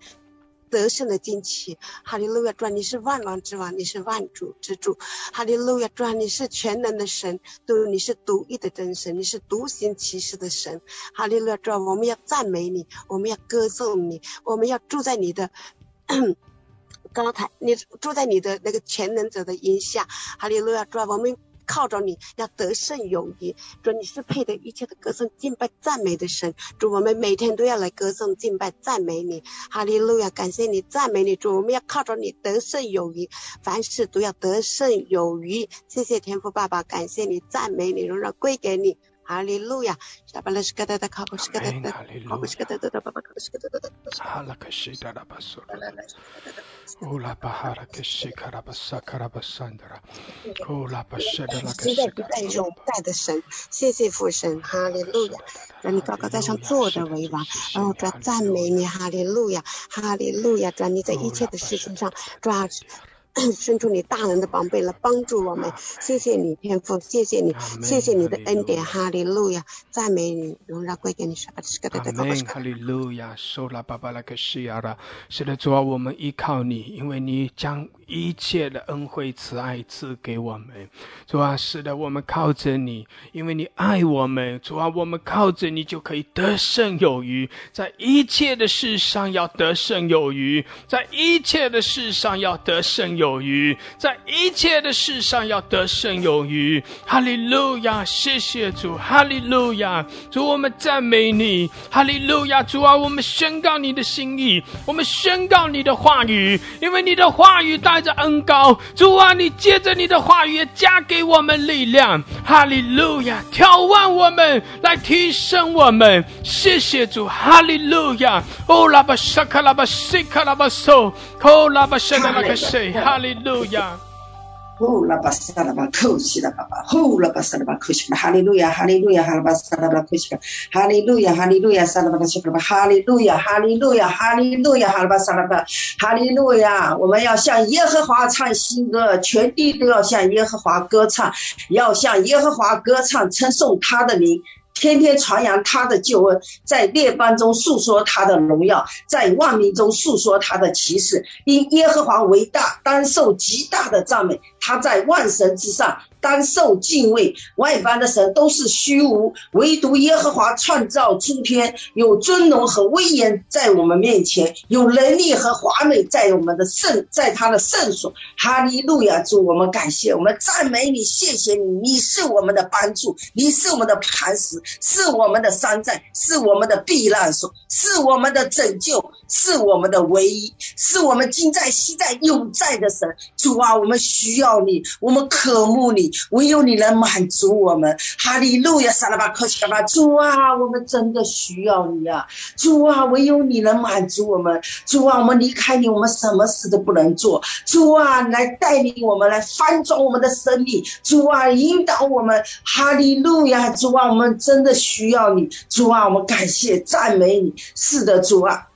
得胜的惊奇，哈利路亚！主，你是万王之王，你是万主之主，哈利路亚！主，你是全能的神，都你是独一的真神，你是独行其事的神，哈利路亚！主，我们要赞美你，我们要歌颂你，我们要住在你的 <clears throat> 高台，你住在你的那个全能者的荫下，哈利路亚！主，我们。靠着你要得胜有余，主你是配得一切的歌颂敬拜赞美的神，主我们每天都要来歌颂敬拜赞美你，哈利路亚，感谢你赞美你，主我们要靠着你得胜有余，凡事都要得胜有余，谢谢天父爸爸，感谢你赞美你，荣耀归给你，哈利路亚，哈拉克西哒哒巴索。乌拉巴哈拉克西卡拉巴萨卡拉巴桑德拉，乌拉巴舍德拉克西。不在永在的神，谢谢父神，哈利路亚，让你高高在上坐的为王，然后抓赞美你，哈利路亚，哈利路亚，抓你在一切的事情上抓。<clears throat> 伸出你大能的宝贝来帮助我们，谢谢你天父，谢谢你，谢谢你的恩典，哈利路亚，赞美你，荣耀归给你，哈利路亚，收了爸爸那个西亚了，是的，主啊，我们依靠你，因为你将一切的恩惠慈爱赐给我们，主啊，是的，我们靠着你，因为你爱我们，主啊，我们靠着你就可以得胜有余，在一切的事上要得胜有余，在一切的事上要得胜。有余，在一切的事上要得胜有余。哈利路亚！谢谢主，哈利路亚！主，我们赞美你，哈利路亚！主啊，我们宣告你的心意，我们宣告你的话语，因为你的话语带着恩高。主啊，你借着你的话语也加给我们力量，哈利路亚！挑旺我们，来提升我们。谢谢主，哈利路亚！哦，拉巴沙卡拉巴西卡拉巴索，哦，拉巴沙拉巴西，哈利路亚！呼啦巴萨拉巴口西啦巴巴，呼啦巴萨拉巴口西吧，哈利路亚，哈利路亚，哈拉巴萨拉巴口西吧，哈利路亚，哈利路亚，萨拉巴口西吧，哈利路亚，哈利路亚，哈利路亚，哈拉巴萨拉巴，哈利路亚，我们要向耶和华唱新歌，全地都要向耶和华歌唱，要向耶和华歌唱，称颂他的名。天天传扬他的救恩，在列邦中诉说他的荣耀，在万民中诉说他的奇事。因耶和华为大，当受极大的赞美。他在万神之上。当受敬畏，外邦的神都是虚无，唯独耶和华创造诸天，有尊荣和威严在我们面前，有能力和华美在我们的圣，在他的圣所。哈利路亚！主，我们感谢，我们赞美你，谢谢你，你是我们的帮助，你是我们的磐石，是我们的山寨，是我们的避难所，是我们的拯救，是我们的唯一，是我们今在、昔在、永在的神。主啊，我们需要你，我们渴慕你。唯有你能满足我们，哈利路亚，萨拉巴克西巴，主啊，我们真的需要你啊，主啊，唯有你能满足我们，主啊，我们离开你，我们什么事都不能做，主啊，来带领我们，来翻转我们的生命，主啊，引导我们，哈利路亚，主啊，我们真的需要你，主啊，我们感谢赞美你，是的，主啊。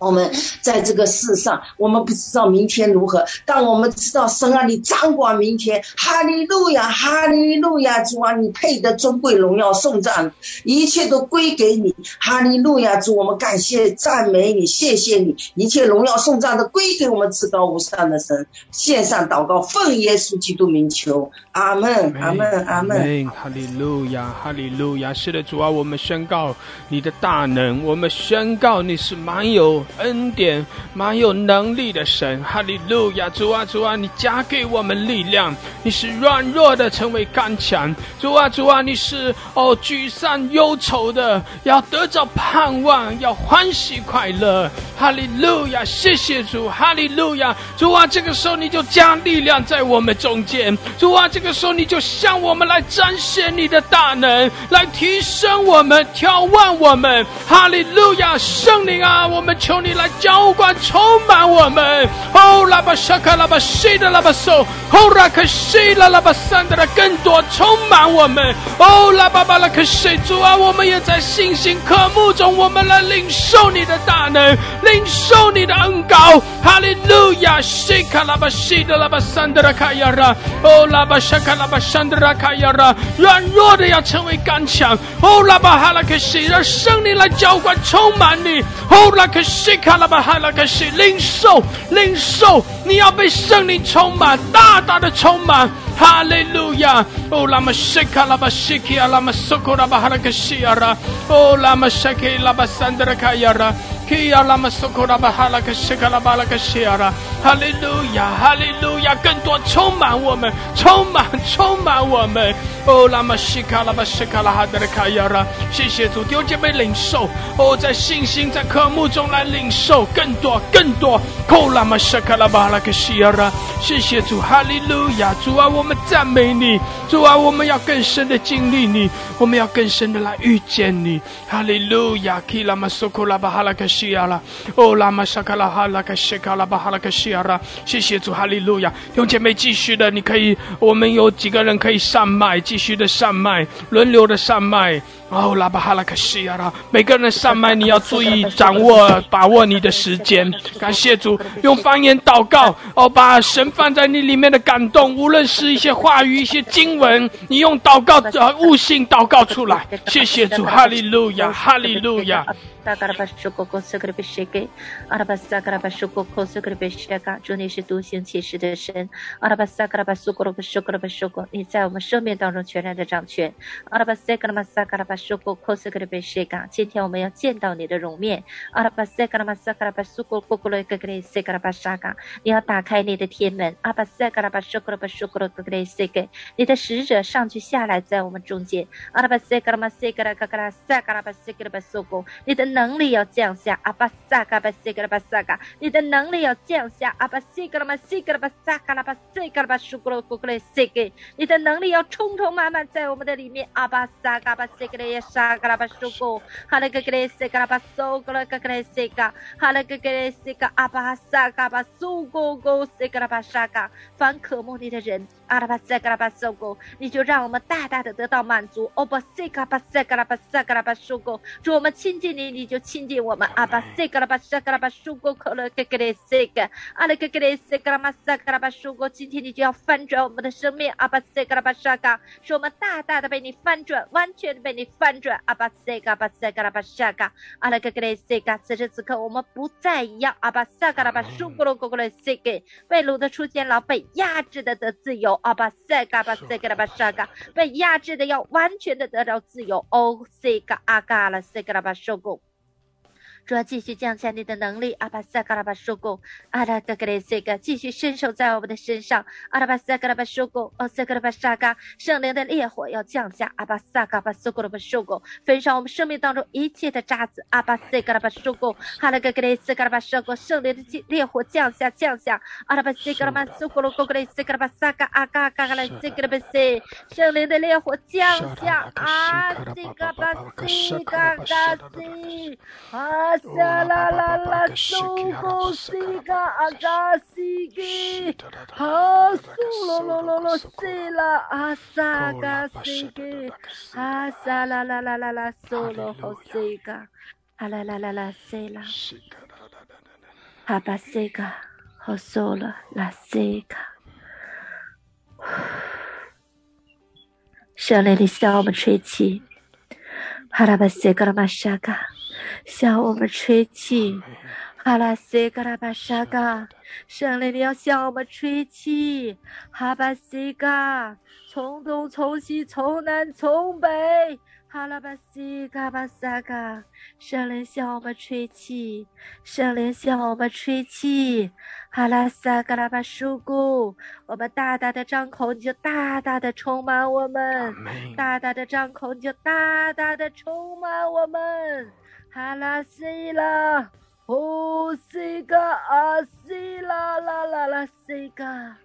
我们在这个世上，我们不知道明天如何，但我们知道神啊，你掌管明天。哈利路亚，哈利路亚，主啊，你配得尊贵荣耀颂赞，一切都归给你。哈利路亚，主，我们感谢赞美你，谢谢你，一切荣耀颂赞都归给我们至高无上的神。献上祷告，奉耶稣基督名求，阿门，阿门，阿门。哈利路亚，哈利路亚。是的，主啊，我们宣告你的大能，我们宣告你是满有。恩典，蛮有能力的神，哈利路亚！主啊，主啊，你加给我们力量，你是软弱的成为刚强。主啊，主啊，你是哦沮丧忧愁的，要得着盼望，要欢喜快乐。哈利路亚！谢谢主，哈利路亚！主啊，这个时候你就加力量在我们中间。主啊，这个时候你就向我们来展现你的大能，来提升我们，眺望我们。哈利路亚！圣灵啊，我们求你来浇灌，充满我们。哦，拉巴沙卡拉巴西的拉巴索，哦拉克西拉拉巴三的更多充满我们。哦，拉巴巴拉克西主啊，我们也在信心渴慕中，我们来领受你的大能。领受你的恩膏，哈利路亚！西卡拉巴西的拉巴三德拉卡亚拉，哦拉巴沙卡拉巴山德拉卡亚拉，软弱的要成为刚强，哦拉巴哈拉克西，让圣灵来浇灌充满你，哦拉克西卡拉巴哈拉克西，领受领受，你要被圣灵充满，大大的充满，哈利路亚！哦拉玛西卡拉巴西基阿拉玛苏库拉巴哈拉卡西亚拉，哦拉玛西基拉巴桑德拉卡亚拉。亚拉玛苏库拉巴哈拉克西卡拉巴拉克西亚拉，哈利路亚，哈利路亚，更多充满我们，充满，充满我们。哦，拉玛西卡拉巴西卡拉哈德的卡亚拉，谢谢主，弟兄姐妹领受。哦，在信心，在科目中来领受。更多，更多。哦，拉玛西卡拉巴拉克西亚拉，谢谢主，哈利路亚，主啊，我们赞美你，主啊，我们要更深的经历你，我们要更深的来遇见你，哈利路亚，基拉玛苏库拉巴哈拉克西。西亚拉，哦，拉玛沙卡拉哈拉卡西卡拉巴哈拉卡西亚拉，谢谢主，哈利路亚！弟兄姐妹，继续的，你可以，我们有几个人可以上麦，继续的上麦，轮流的上麦。哦，拉巴哈拉卡西亚拉，每个人上麦，你要注意掌握、把握你的时间。感谢主，用方言祷告，哦，把神放在你里面的感动，无论是一些话语、一些经文，你用祷告的悟性祷告出来。谢谢主，哈利路亚，哈利路亚。萨卡拉巴苏库库苏克里贝谢给，阿拉巴萨卡拉巴苏库库苏克里贝谢嘎，主你是独行其事的神，阿拉巴萨卡拉巴苏库罗巴苏库罗巴苏库，你在我们生命当中全然的掌权，阿拉巴萨卡拉巴萨卡拉巴今天我们要见到你的容面。阿拉巴塞格拉巴萨格拉巴苏古古古雷格格雷塞格拉巴沙嘎，你要打开你的天门。阿巴塞格拉巴苏古拉巴苏古罗格格雷塞格，你的使者上去下来在我们中间。阿拉巴塞格拉巴塞格拉格格拉塞格拉巴塞格拉巴苏古，你的能力要降下。阿巴萨嘎巴塞格拉巴萨嘎，你的能力要降下。阿巴塞格拉巴塞格拉巴萨嘎拉巴塞格拉巴苏古罗格格雷塞格，你的能力要充充满满在我们的里面。阿巴萨嘎巴塞格雷沙嘎拉巴苏古，哈勒格格雷塞格拉巴苏古罗格格雷西嘎，哈勒格格雷西嘎阿巴哈萨嘎巴苏古古塞格拉巴沙嘎，凡渴慕你的人。阿拉巴塞格拉巴苏狗，你就让我们大大的得到满足。哦巴塞格拉巴塞格拉巴塞格拉巴苏古，主我们亲近你，你就亲近我们。阿巴塞格拉巴塞格拉巴苏狗，可乐格格雷塞格，阿勒格格雷塞格拉巴塞格拉巴苏古，今天你就要翻转我们的生命。阿巴塞格拉巴沙嘎，使我们大大的被你翻转，完全的被你翻转。阿巴塞格拉巴塞格拉巴沙嘎，阿勒格格雷塞格，此时此刻我们不再一样。阿巴塞格拉巴苏古罗格格雷塞格，被掳的出监牢，被压制的得自由。阿巴塞嘎巴塞嘎拉巴沙嘎，被压制的要完全的得到自由。哦塞嘎阿嘎拉塞嘎拉巴收购。主要继续降下你的能力，阿巴萨嘎拉巴收购，阿拉格格雷塞格继续伸手在我们的身上，阿拉巴萨嘎拉巴收购，哦塞格拉巴沙嘎，圣灵的烈火要降下，阿巴萨嘎巴苏格拉巴收购，焚烧我们生命当中一切的渣子，阿巴塞嘎拉巴收购，哈拉格格雷塞嘎拉巴收购，圣灵的烈火降下降下，阿拉巴塞嘎拉巴苏格罗格格雷塞嘎拉巴萨嘎阿嘎嘎嘎来塞格拉巴塞，圣灵的烈火降下，阿塞嘎巴塞嘎嘎塞，啊。沙啦啦啦，苏古西嘎阿嘎西吉，哈苏罗罗罗罗西啦阿萨嘎西吉，哈沙啦啦啦啦啦苏罗好西嘎，哈啦啦啦啦西啦，哈巴西嘎好苏罗拉西嘎，圣灵的向我们吹气，哈拉巴西嘎拉玛沙嘎。向我们吹气，哈拉西嘎拉巴沙嘎，圣灵你要向我们吹气，哈巴西嘎，从东从西从南从北，哈拉巴西嘎巴萨嘎，圣灵向我们吹气，圣灵向我们吹气，哈拉萨嘎拉巴舒古，我们大大的张口，你就大大的充满我们，大大的张口，你就大大的充满我们。哈拉西拉，哦西嘎啊西拉啦啦啦西嘎，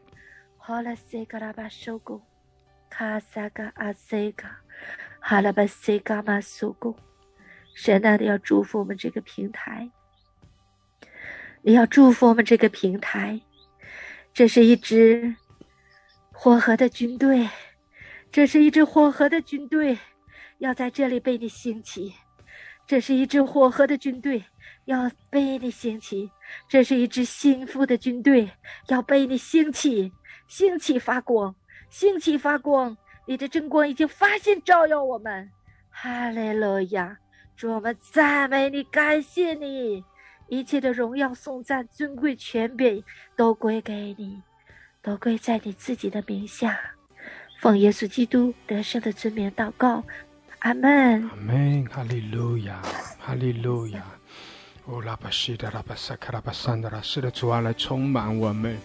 哈拉西嘎拉巴收工，卡萨嘎啊西嘎，哈拉巴西嘎马苏工，神啊，你要祝福我们这个平台，你要祝福我们这个平台，这是一支火河的军队，这是一支火河的军队，要在这里被你兴起。这是一支火河的军队，要被你兴起；这是一支幸福的军队，要被你兴起，兴起发光，兴起发光。你的真光已经发现照耀我们，哈利路亚！主我们赞美你，感谢你，一切的荣耀、颂赞、尊贵、权柄都归给你，都归在你自己的名下。奉耶稣基督得胜的尊名祷告。阿门，阿门，哈利路亚，哈利路亚。哦，拉巴西的拉巴萨卡拉巴桑的拉，是的，主啊，来充满我们。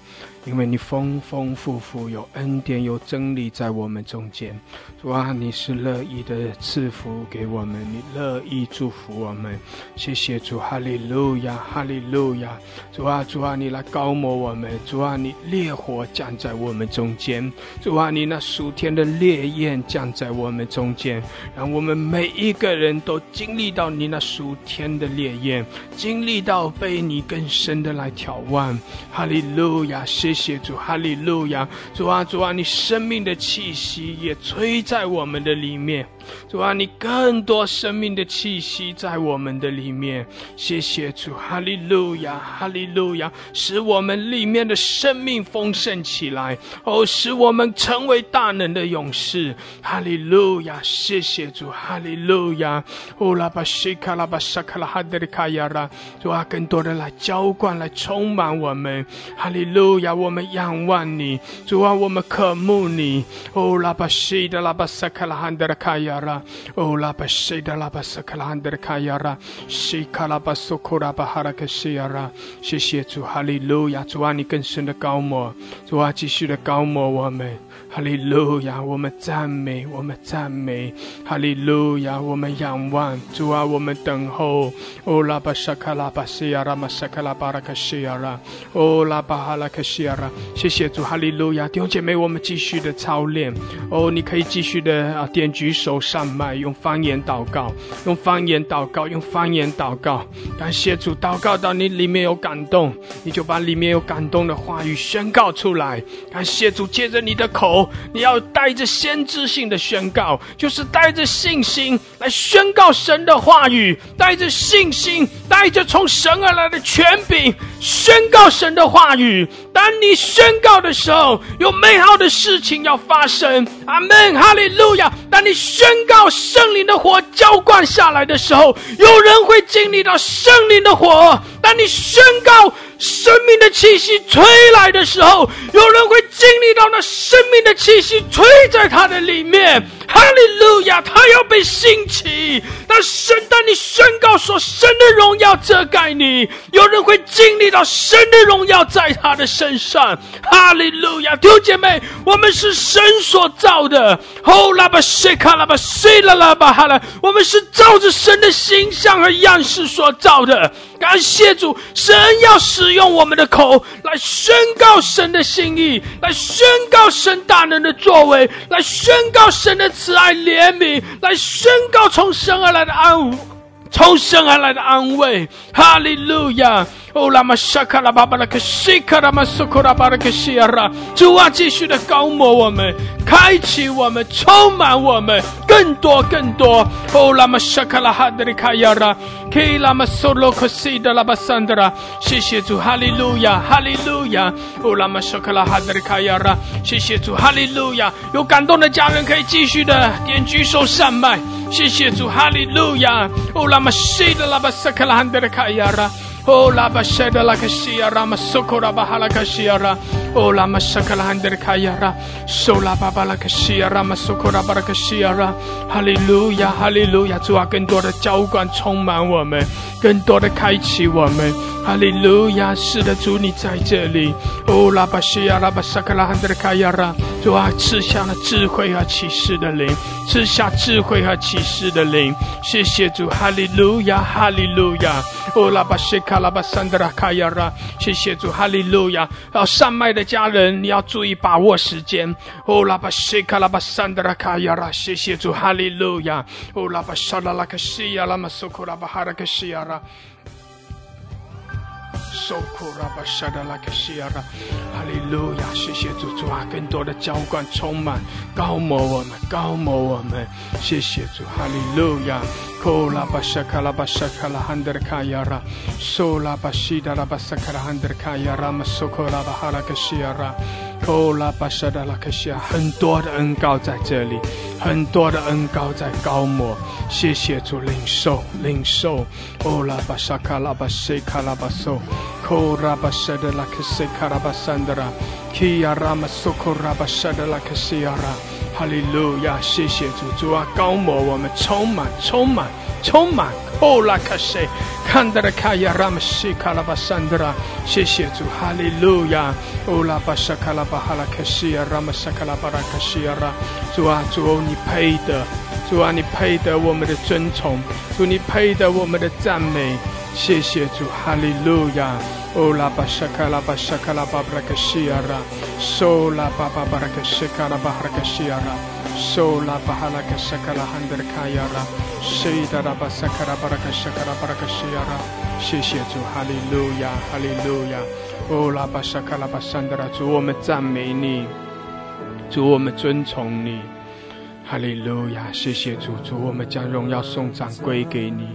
因为你丰丰富富有恩典有真理在我们中间，主啊，你是乐意的赐福给我们，你乐意祝福我们，谢谢主，哈利路亚，哈利路亚，主啊，主啊，你来高摩我们，主啊，你烈火降在我们中间，主啊，你那属天的烈焰降在我们中间，让我们每一个人都经历到你那属天的烈焰，经历到被你更深的来眺望，哈利路亚，谢。谢谢主，哈利路亚！主啊，主啊，你生命的气息也吹在我们的里面。主啊，你更多生命的气息在我们的里面。谢谢主，哈利路亚，哈利路亚，使我们里面的生命丰盛起来，哦，使我们成为大能的勇士。哈利路亚，谢谢主，哈利路亚。哦，拉巴西卡拉巴沙卡拉哈德里卡亚拉，主啊，更多的来浇灌，来充满我们。哈利路亚，我们仰望你，主啊，我们渴慕你。哦，拉巴西的拉巴沙卡拉哈德里卡亚。亚哦拉巴西达拉巴萨克拉汉德卡亚拉，西卡拉巴苏库拉巴哈拉克西亚拉，谢谢主，哈利路亚，主啊，你更深的高摩，主啊，继续的高摩我们。哈利路亚，我们赞美，我们赞美，哈利路亚，我们仰望主啊，我们等候。哦拉巴沙卡拉巴西亚拉玛沙卡拉巴拉克西亚拉，哦拉巴哈拉克西亚拉，谢谢主，哈利路亚，弟兄姐妹，我们继续的操练。哦，你可以继续的啊，点举手上麦，用方言祷告，用方言祷告，用方言祷告。感谢主，祷告到你里面有感动，你就把里面有感动的话语宣告出来。感谢主，借着你的口。你要带着先知性的宣告，就是带着信心来宣告神的话语，带着信心，带着从神而来的权柄，宣告神的话语。当你宣告的时候，有美好的事情要发生。阿门，哈利路亚！当你宣告圣灵的火浇灌下来的时候，有人会经历到圣灵的火。当你宣告。生命的气息吹来的时候，有人会经历到那生命的气息吹在他的里面。哈利路亚，他要被兴起。那神，当你宣告说神的荣耀遮盖你，有人会经历到神的荣耀在他的身上。哈利路亚，弟兄姐妹，我们是神所造的。哦，拉巴西卡拉巴西拉拉巴哈拉，我们是照着神的形象和样式所造的。感谢主，神要使用我们的口来宣告神的心意，来宣告神大能的作为，来宣告神的慈爱怜悯，来宣告从生而来的安，从生而来的安慰。哈利路亚。哦，拉玛沙卡拉巴巴拉克西卡拉玛苏库拉巴拉克西亚拉，主啊，继续的高摩我们，开启我们，充满我们，更多更多。哦，拉玛沙卡拉哈德里卡亚拉，克拉玛苏洛克西德拉巴桑德拉，谢谢主，哈利路亚，哈利路亚。哦，拉玛沙卡拉哈德里卡亚拉，谢谢主，哈利路亚。有感动的家人可以继续的点举手上麦，谢谢主，哈利路亚。哦，拉玛西德拉巴苏卡拉哈德里卡亚拉 Oh la bashada la kashia rama sokora bahala kashia ra. Oh la masakala hander kaya ra. So la baba la kashia rama sokora barakashia ra. Hallelujah, hallelujah. 主啊，更多的浇灌充满我们，更多的开启我们。哈利路亚，是的，主你在这里。哦，拉巴西亚拉巴萨克拉汉德卡亚拉，主啊，赐下了智慧和启示的灵，赐下智慧和启示的灵。谢谢主，哈利路亚，哈利路亚。哦，拉巴西卡拉巴桑德拉卡亚拉，谢谢主，哈利路亚。要上麦的家人，你要注意把握时间。哦，拉巴西卡拉巴桑德拉卡亚拉，谢谢主，哈利路亚。哦，拉巴沙拉拉卡西亚拉马苏库拉巴哈拉卡西亚拉。受苦了吧，沙达拉克西亚拉，哈利路亚！谢谢主，主啊，更多的浇灌，充满高摩我们，高摩我们，谢谢主，哈利路亚！库拉巴沙卡拉巴沙卡拉汉德卡亚拉，苏拉巴西达拉巴沙卡拉汉德卡亚拉，马苏库拉巴哈拉克西亚拉，库拉巴沙达拉克西亚，很多的恩高在这里，很多的恩高在高摩，谢谢主，领受，领受，哦拉巴沙卡拉巴西卡拉巴苏。Korabashada la kese 哈利路亚！谢谢主，主啊，高摩我们充满，充满，充满。哦，拉卡西，看到了卡亚拉姆西卡拉巴桑德拉，谢谢主，哈利路亚！哦，拉巴沙卡拉巴哈拉卡西亚拉姆沙卡拉巴拉卡西亚拉，主啊，主你配得，主啊，你配得我们的尊崇，主你配得我们的赞美。谢谢主，哈利路亚！哦，拉巴沙卡拉巴沙卡拉巴布拉克西亚拉，苏拉巴巴巴拉克西卡拉巴哈拉克西亚拉，苏拉巴哈拉克沙卡拉汉德卡亚拉，西达拉巴沙卡拉巴拉克沙卡拉巴拉克西亚拉。谢谢主，哈利路亚，哈利路亚！哦，拉巴沙卡拉巴桑德拉，主我们赞美你，主我们尊崇你，哈利路亚！谢谢主，主我们将荣耀颂赞归给你。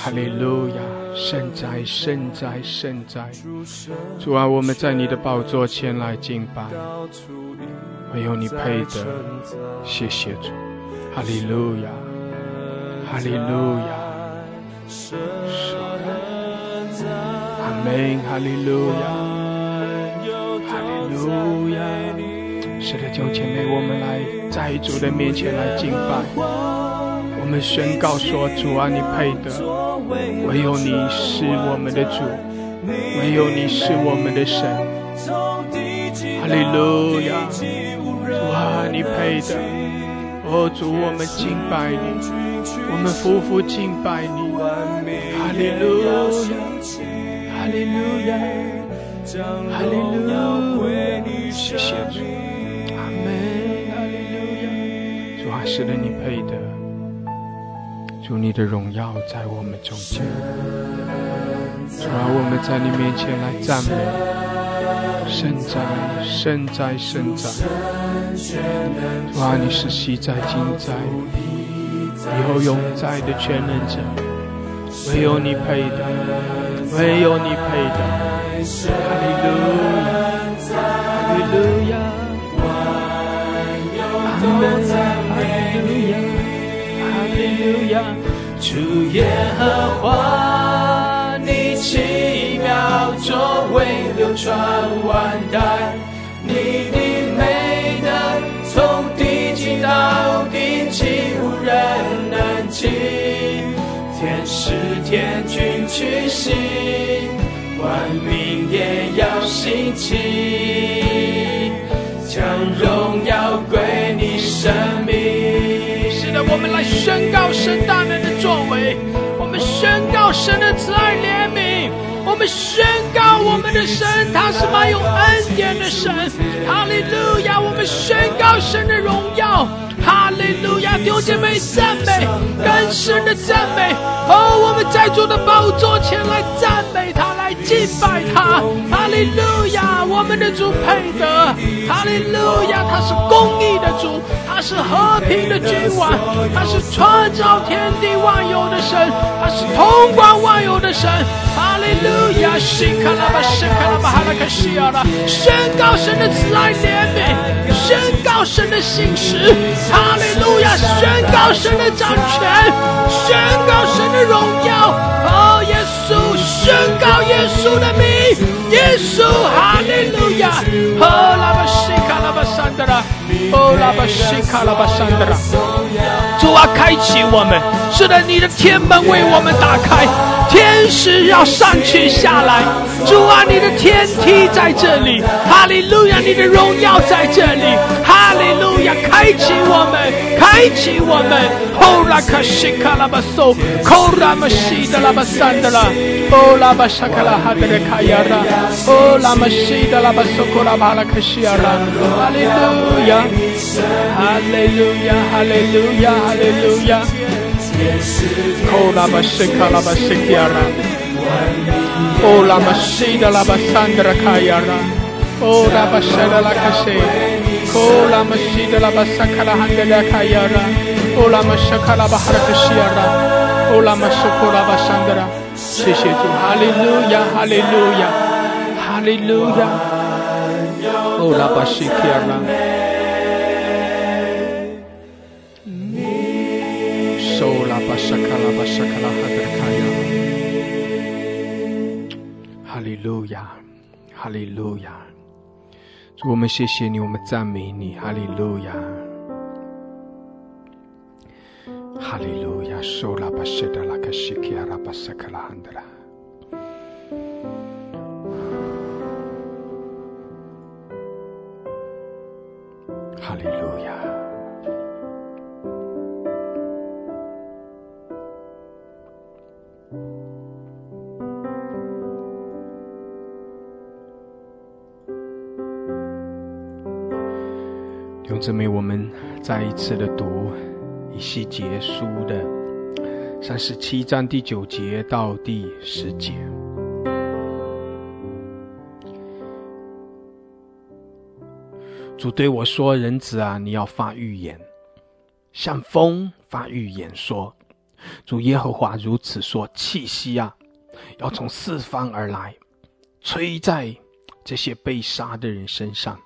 哈利路亚，圣哉，圣哉，圣哉！主啊，我们在你的宝座前来敬拜，唯有你配得。谢谢主，哈利路亚，哈利路亚，阿门，哈利路亚，哈利路亚，是的，弟兄姐妹，我们来在主的面前来敬拜。我们宣告说：主啊，你配得，唯有你是我们的主，唯有你是我们的神。哈利路亚！主啊，你配的。哦，主，我们敬拜你，我们夫妇敬拜你。哈利路亚！哈利路亚！哈利路亚！谢谢主，阿门！哈利路亚！主啊，是的，你配得。主，你的荣耀在我们中间。主啊，我们在你面前来赞美，圣在，圣在，圣在。主啊，你是昔在、今在、以后永在的全能者，唯有你配的，唯有你配的。哈利路亚，哈利路亚，阿门，亚。主耶和华，你奇妙作为流传万代，你的美德从地极到地极无人能及。天使天君去行，万民也要兴起，将荣耀归你身。神大能的作为，我们宣告神的慈爱怜悯，我们宣告我们的神他是满有恩典的神。哈利路亚！我们宣告神的荣耀。哈利路亚！弟兄姐妹赞美，更深的赞美。哦，我们在座的宝座前来赞美他，来敬拜他。哈利路亚！我们的主配得。哈利路亚！他是公义的主，他是和平的君王，他是创造天地万有的神，他是通管万有的神。哈利路亚！西卡拉巴，西卡拉巴，哈拉克西亚拉，宣告神的慈爱怜悯，宣告神的信实。哈利路亚！宣告神的掌权，宣告神的荣耀。宣告耶稣的名，耶稣，哈利路亚！哦，拉巴西卡拉巴山德拉，哦，拉巴西卡拉巴山德拉。主啊，开启我们，是的，你的天门为我们打开，天使要上去下来。主啊，你的天梯在这里，哈利路亚，你的荣耀在这里，哈利路亚，开启我们，开启我们。哦，拉卡西卡拉巴索，扣拉玛西的拉巴山的啦，哦，拉巴沙卡拉哈德的卡亚拉，哦，拉玛西的拉巴索库拉巴拉卡西亚拉，哈利路亚，哈利路亚，哈利路亚，哈利路亚。扣拉巴西卡拉巴西亚拉，哦，拉玛西的拉巴山的卡亚拉，哦，拉巴沙的拉卡西。Oh lama shida lama sakala handela kayara. Oh lama shakala bahara kashiyara. Oh lama shukura bashandara. 谢谢主，哈利路亚，哈利路亚，哈利路亚。哦，拉沙卡拉巴沙卡拉哈德卡亚。哈利路亚，哈利路亚。主，我们谢谢你，我们赞美你，哈利路亚，哈利路亚，受拉巴谢达拉卡西基亚拉巴萨克拉汉德拉，哈利路亚。兄姊妹，我们再一次的读以西结书的三十七章第九节到第十节。主对我说：“人子啊，你要发预言，向风发预言说：主耶和华如此说：气息啊，要从四方而来，吹在这些被杀的人身上，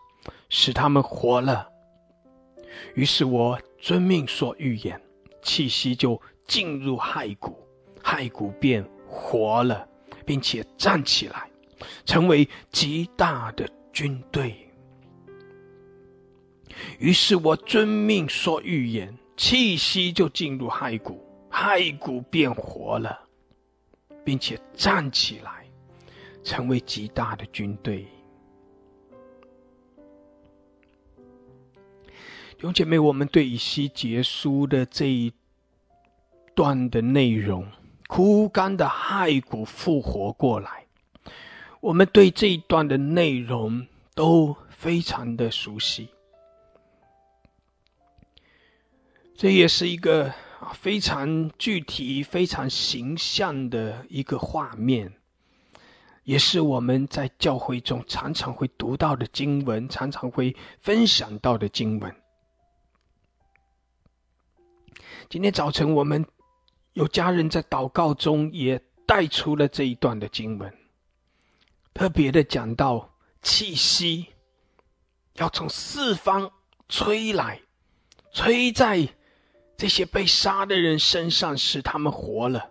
使他们活了。”于是我遵命说预言，气息就进入骸骨，骸骨便活了，并且站起来，成为极大的军队。于是我遵命说预言，气息就进入骸骨，骸骨变活了，并且站起来，成为极大的军队。弟兄姐妹，我们对以西结书的这一段的内容，枯干的骸骨复活过来，我们对这一段的内容都非常的熟悉。这也是一个非常具体、非常形象的一个画面，也是我们在教会中常常会读到的经文，常常会分享到的经文。今天早晨，我们有家人在祷告中也带出了这一段的经文，特别的讲到气息要从四方吹来，吹在这些被杀的人身上，使他们活了。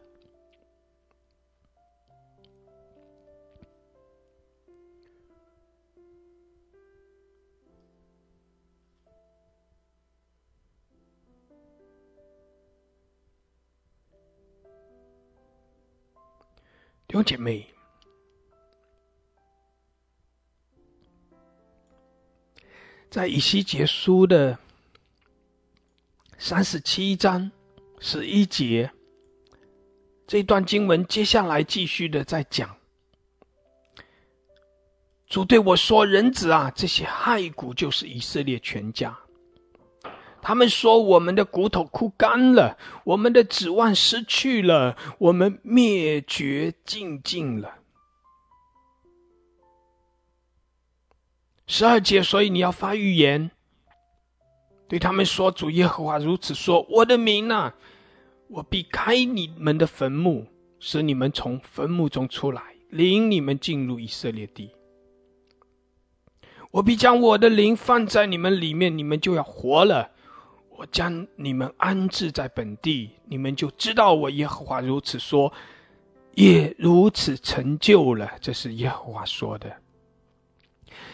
弟兄姐妹，在以西结书的三十七章十一节这段经文，接下来继续的在讲。主对我说：“人子啊，这些骸骨就是以色列全家。”他们说：“我们的骨头枯干了，我们的指望失去了，我们灭绝尽尽了。”十二节，所以你要发预言，对他们说：“主耶和华如此说：我的名啊，我必开你们的坟墓，使你们从坟墓中出来，领你们进入以色列地。我必将我的灵放在你们里面，你们就要活了。”我将你们安置在本地，你们就知道我耶和华如此说，也如此成就了。这是耶和华说的。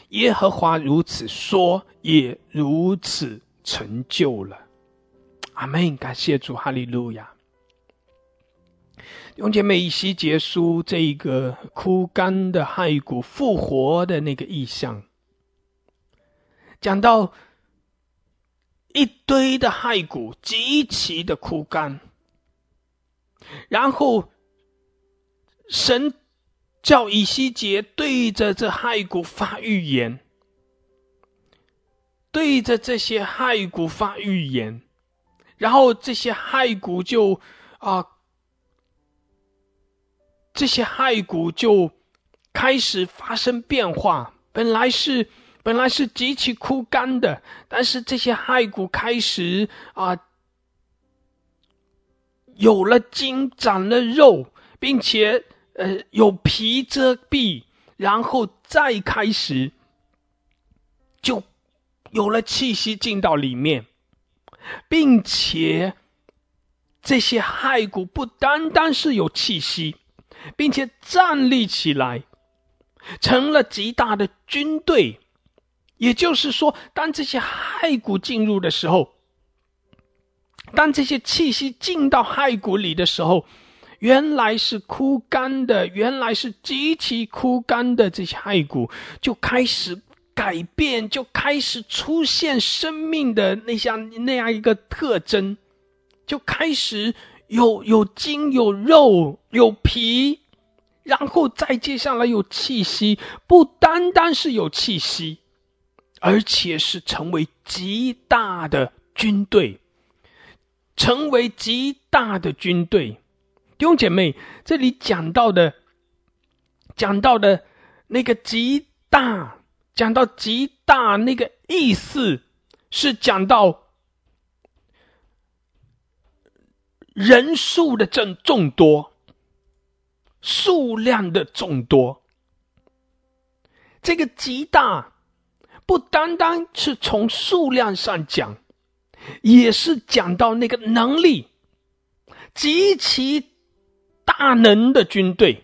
耶和华如此说，也如此成就了。阿门！感谢主，哈利路亚。用姐妹以西结束这一个枯干的骸骨复活的那个意象，讲到。一堆的骸骨极其的枯干，然后神叫以西结对着这骸骨发预言，对着这些骸骨发预言，然后这些骸骨就啊，这些骸骨就开始发生变化，本来是。本来是极其枯干的，但是这些骸骨开始啊，有了筋，长了肉，并且呃有皮遮蔽，然后再开始就有了气息进到里面，并且这些骸骨不单单是有气息，并且站立起来，成了极大的军队。也就是说，当这些骸骨进入的时候，当这些气息进到骸骨里的时候，原来是枯干的，原来是极其枯干的这些骸骨，就开始改变，就开始出现生命的那像那样一个特征，就开始有有筋、有肉、有皮，然后再接下来有气息，不单单是有气息。而且是成为极大的军队，成为极大的军队。弟兄姐妹，这里讲到的，讲到的那个极大，讲到极大那个意思，是讲到人数的众众多，数量的众多。这个极大。不单单是从数量上讲，也是讲到那个能力极其大能的军队。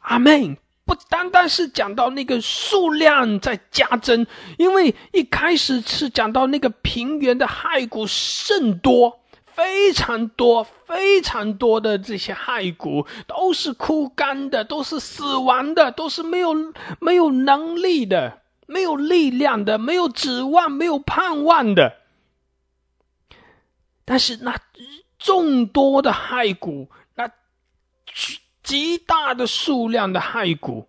阿门！不单单是讲到那个数量在加增，因为一开始是讲到那个平原的骸骨甚多，非常多，非常多的这些骸骨都是枯干的，都是死亡的，都是没有没有能力的，没有力量的，没有指望，没有盼望的。但是那众多的骸骨，那。极大的数量的骸骨，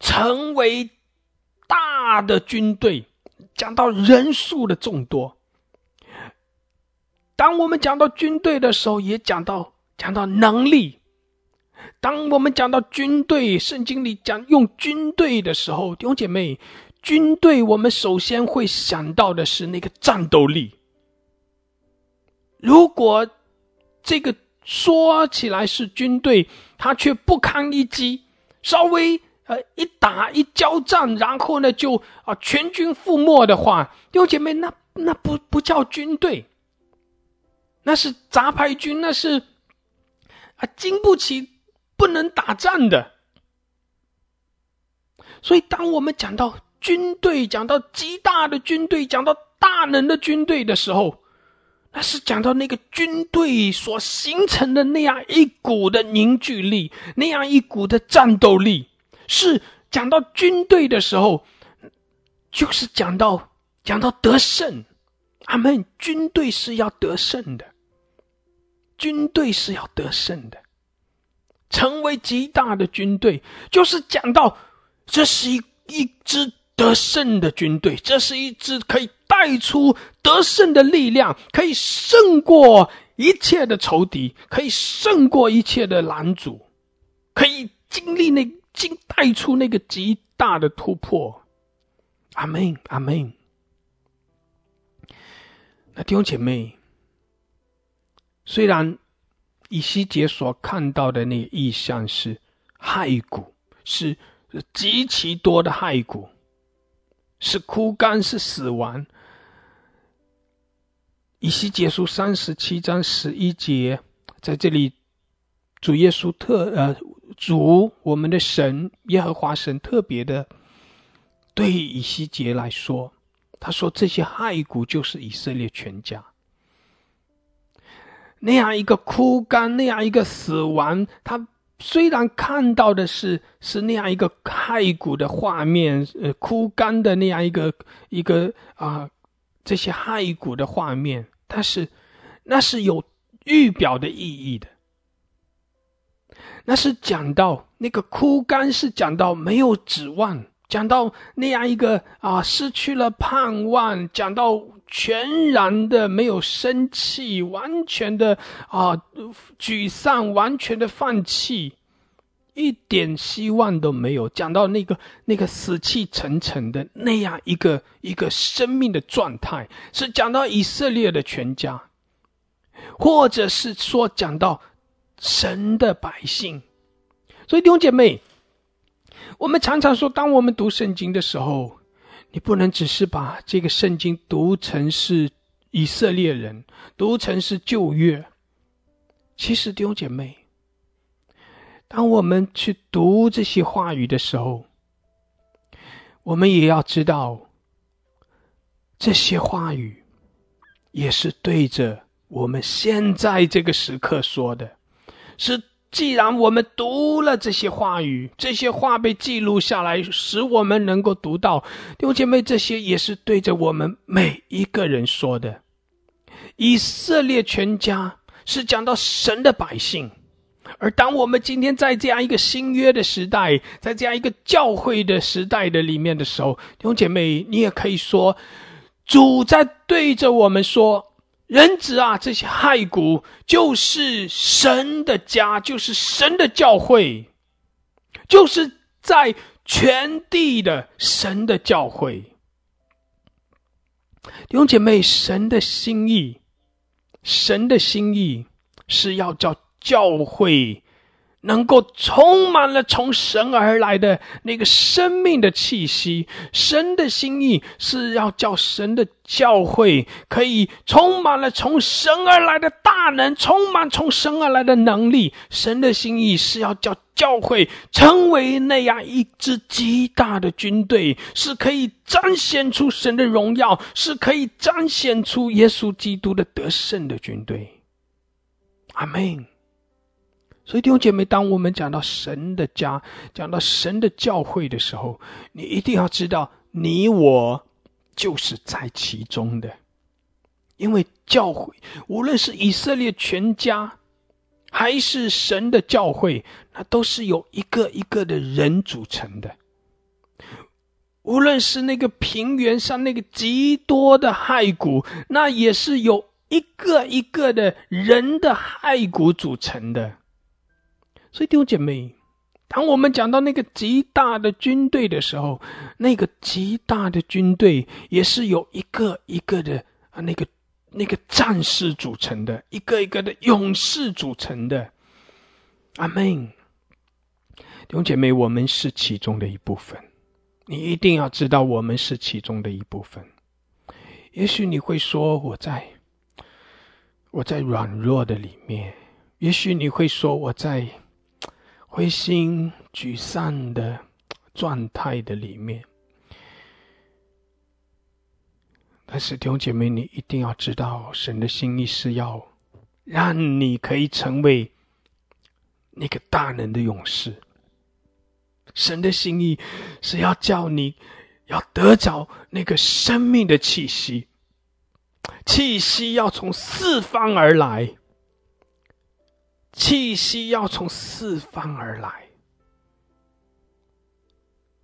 成为大的军队。讲到人数的众多，当我们讲到军队的时候，也讲到讲到能力。当我们讲到军队，圣经里讲用军队的时候，弟兄姐妹，军队我们首先会想到的是那个战斗力。如果这个。说起来是军队，他却不堪一击，稍微呃一打一交战，然后呢就啊全军覆没的话，弟兄姐妹，那那不不叫军队，那是杂牌军，那是啊经不起不能打仗的。所以，当我们讲到军队，讲到极大的军队，讲到大能的军队的时候，那是讲到那个军队所形成的那样一股的凝聚力，那样一股的战斗力。是讲到军队的时候，就是讲到讲到得胜。阿门！军队是要得胜的，军队是要得胜的，成为极大的军队，就是讲到这是一一支得胜的军队，这是一支可以。带出得胜的力量，可以胜过一切的仇敌，可以胜过一切的拦阻，可以经历那经带出那个极大的突破。阿门，阿门。那弟兄姐妹，虽然以西结所看到的那个意象是骸骨，是极其多的骸骨，是枯干，是死亡。以西结书三十七章十一节，在这里，主耶稣特呃，主我们的神耶和华神特别的对以西结来说，他说这些骸骨就是以色列全家。那样一个枯干，那样一个死亡，他虽然看到的是是那样一个骸骨的画面，呃，枯干的那样一个一个啊。这些骸骨的画面，但是那是有预表的意义的。那是讲到那个枯干，是讲到没有指望，讲到那样一个啊失去了盼望，讲到全然的没有生气，完全的啊沮丧，完全的放弃。一点希望都没有。讲到那个那个死气沉沉的那样一个一个生命的状态，是讲到以色列的全家，或者是说讲到神的百姓。所以弟兄姐妹，我们常常说，当我们读圣经的时候，你不能只是把这个圣经读成是以色列人，读成是旧约。其实弟兄姐妹。当我们去读这些话语的时候，我们也要知道，这些话语也是对着我们现在这个时刻说的。是，既然我们读了这些话语，这些话被记录下来，使我们能够读到弟兄姐妹，这些也是对着我们每一个人说的。以色列全家是讲到神的百姓。而当我们今天在这样一个新约的时代，在这样一个教会的时代的里面的时候，弟兄姐妹，你也可以说，主在对着我们说：“人子啊，这些骸骨就是神的家，就是神的教会，就是在全地的神的教会。”弟兄姐妹，神的心意，神的心意是要叫。教会能够充满了从神而来的那个生命的气息。神的心意是要叫神的教会可以充满了从神而来的大能，充满从神而来的能力。神的心意是要叫教会成为那样一支极大的军队，是可以彰显出神的荣耀，是可以彰显出耶稣基督的得胜的军队。阿门。所以弟兄姐妹，当我们讲到神的家，讲到神的教会的时候，你一定要知道，你我就是在其中的。因为教会，无论是以色列全家，还是神的教会，那都是由一个一个的人组成的。无论是那个平原上那个极多的骸骨，那也是由一个一个的人的骸骨组成的。所以弟兄姐妹，当我们讲到那个极大的军队的时候，那个极大的军队也是由一个一个的啊，那个那个战士组成的，一个一个的勇士组成的。阿门。弟兄姐妹，我们是其中的一部分，你一定要知道，我们是其中的一部分。也许你会说，我在我在软弱的里面；也许你会说，我在。灰心沮丧的状态的里面，但是弟兄姐妹，你一定要知道，神的心意是要让你可以成为那个大能的勇士。神的心意是要叫你要得着那个生命的气息，气息要从四方而来。气息要从四方而来，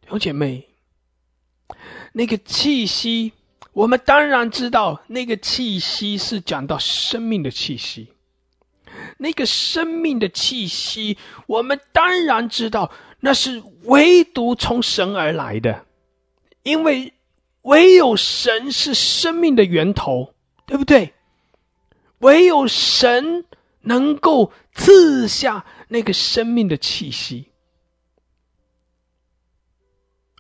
弟兄姐妹，那个气息，我们当然知道，那个气息是讲到生命的气息。那个生命的气息，我们当然知道，那是唯独从神而来的，因为唯有神是生命的源头，对不对？唯有神。能够赐下那个生命的气息，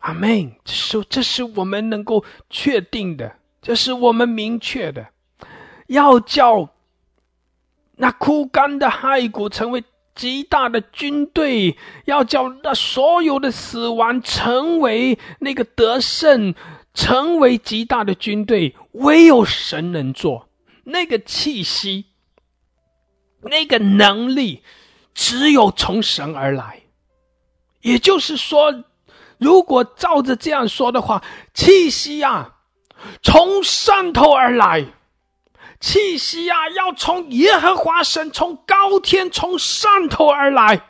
阿门。这是这是我们能够确定的，这是我们明确的。要叫那枯干的骸骨成为极大的军队，要叫那所有的死亡成为那个得胜，成为极大的军队。唯有神能做那个气息。那个能力只有从神而来，也就是说，如果照着这样说的话，气息啊，从上头而来，气息啊，要从耶和华神从高天从上头而来，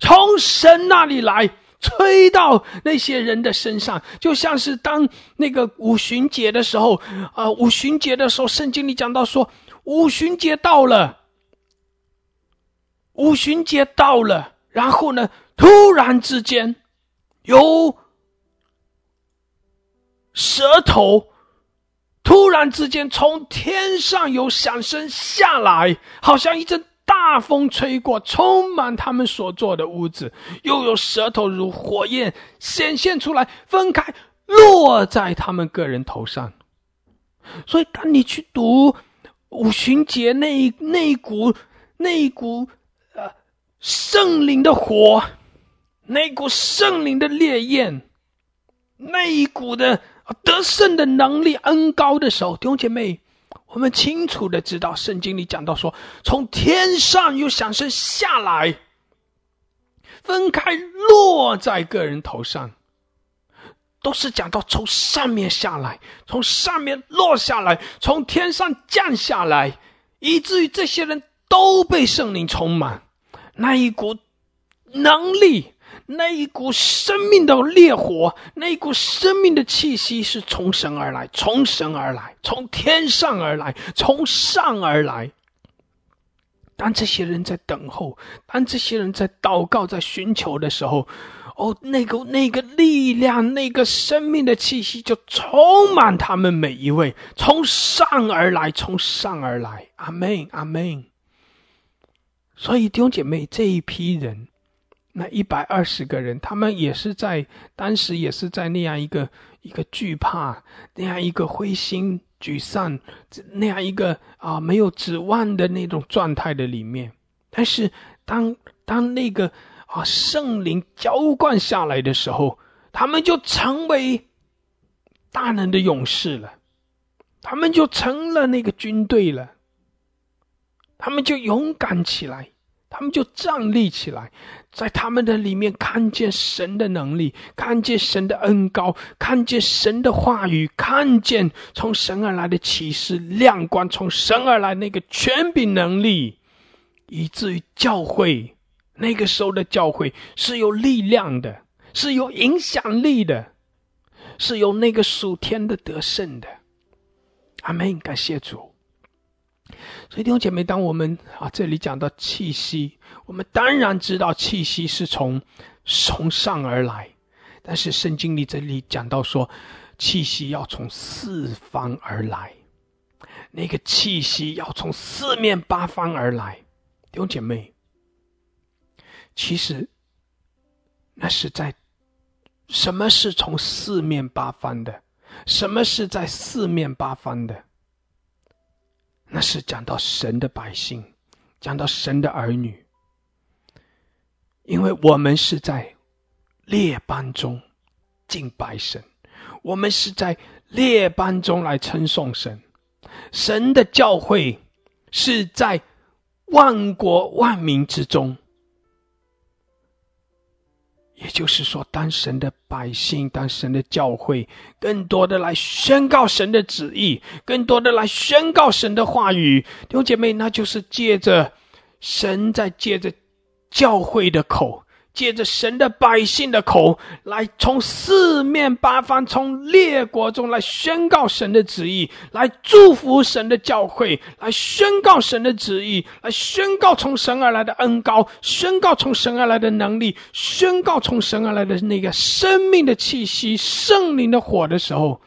从神那里来，吹到那些人的身上，就像是当那个五旬节的时候，啊，五旬节的时候，圣经里讲到说，五旬节到了。五旬节到了，然后呢？突然之间，有舌头突然之间从天上有响声下来，好像一阵大风吹过，充满他们所坐的屋子。又有舌头如火焰显现出来，分开落在他们个人头上。所以，当你去读五旬节那那一股那一股。圣灵的火，那股圣灵的烈焰，那一股的得胜的能力恩高的时候，弟兄姐妹，我们清楚的知道，圣经里讲到说，从天上有响声下来，分开落在个人头上，都是讲到从上面下来，从上面落下来，从天上降下来，以至于这些人都被圣灵充满。那一股能力，那一股生命的烈火，那一股生命的气息，是从神而来，从神而来，从天上而来，从上而来。当这些人在等候，当这些人在祷告、在寻求的时候，哦，那个那个力量，那个生命的气息，就充满他们每一位，从上而来，从上而来。阿门，阿门。所以弟兄姐妹，这一批人，那一百二十个人，他们也是在当时也是在那样一个一个惧怕、那样一个灰心沮丧、那样一个啊没有指望的那种状态的里面。但是当当那个啊圣灵浇灌下来的时候，他们就成为大能的勇士了，他们就成了那个军队了，他们就勇敢起来。他们就站立起来，在他们的里面看见神的能力，看见神的恩高，看见神的话语，看见从神而来的启示亮光，从神而来那个权柄能力，以至于教会那个时候的教会是有力量的，是有影响力的，是有那个属天的得胜的。阿门！感谢主。所以弟兄姐妹，当我们啊这里讲到气息，我们当然知道气息是从从上而来，但是圣经里这里讲到说，气息要从四方而来，那个气息要从四面八方而来。弟兄姐妹，其实那是在什么是从四面八方的？什么是在四面八方的？那是讲到神的百姓，讲到神的儿女，因为我们是在列班中敬拜神，我们是在列班中来称颂神，神的教诲是在万国万民之中。也就是说，当神的百姓，当神的教会，更多的来宣告神的旨意，更多的来宣告神的话语，弟兄姐妹，那就是借着神在借着教会的口。借着神的百姓的口来，从四面八方，从列国中来宣告神的旨意，来祝福神的教会，来宣告神的旨意，来宣告从神而来的恩高，宣告从神而来的能力，宣告从神而来的那个生命的气息、圣灵的火的时候。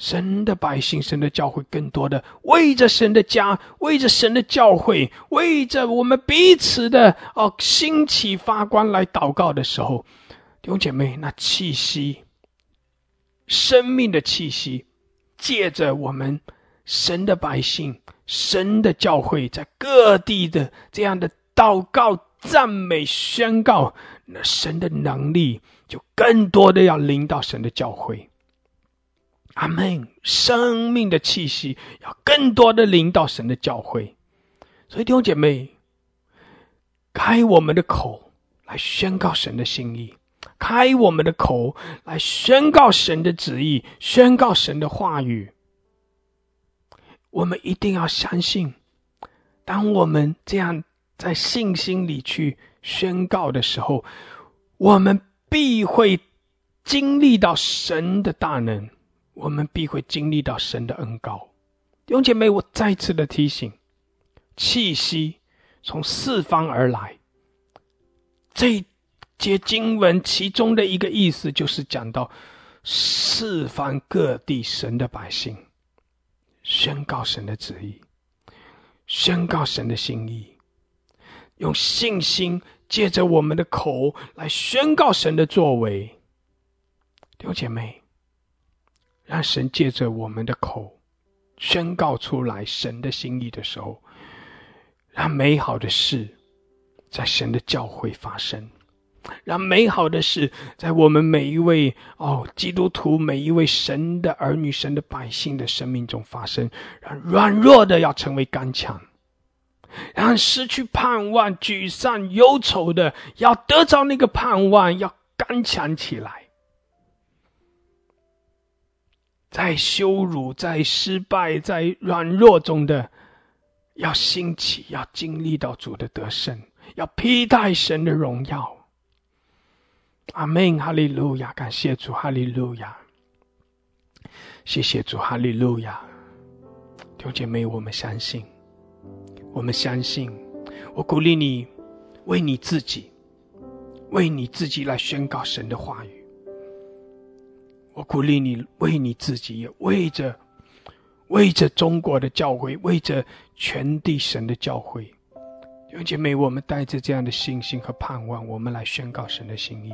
神的百姓，神的教会，更多的为着神的家，为着神的教会，为着我们彼此的哦兴起发光来祷告的时候，弟兄姐妹，那气息，生命的气息，借着我们神的百姓，神的教会，在各地的这样的祷告、赞美、宣告，那神的能力就更多的要临到神的教会。阿门！生命的气息要更多的领导神的教会，所以弟兄姐妹，开我们的口来宣告神的心意，开我们的口来宣告神的旨意，宣告神的话语。我们一定要相信，当我们这样在信心里去宣告的时候，我们必会经历到神的大能。我们必会经历到神的恩高。弟兄姐妹，我再次的提醒：气息从四方而来。这节经文其中的一个意思，就是讲到四方各地神的百姓宣告神的旨意，宣告神的心意，用信心借着我们的口来宣告神的作为。弟兄姐妹。让神借着我们的口宣告出来神的心意的时候，让美好的事在神的教会发生，让美好的事在我们每一位哦基督徒每一位神的儿女、神的百姓的生命中发生。让软弱的要成为刚强，让失去盼望、沮丧、忧愁的要得着那个盼望，要刚强起来。在羞辱、在失败、在软弱中的，要兴起，要经历到主的得胜，要披戴神的荣耀。阿门，哈利路亚！感谢主，哈利路亚！谢谢主，哈利路亚！弟兄姐妹，我们相信，我们相信，我鼓励你，为你自己，为你自己来宣告神的话语。我鼓励你为你自己，也为着为着中国的教会，为着全地神的教会，弟兄姐妹，我们带着这样的信心和盼望，我们来宣告神的心意。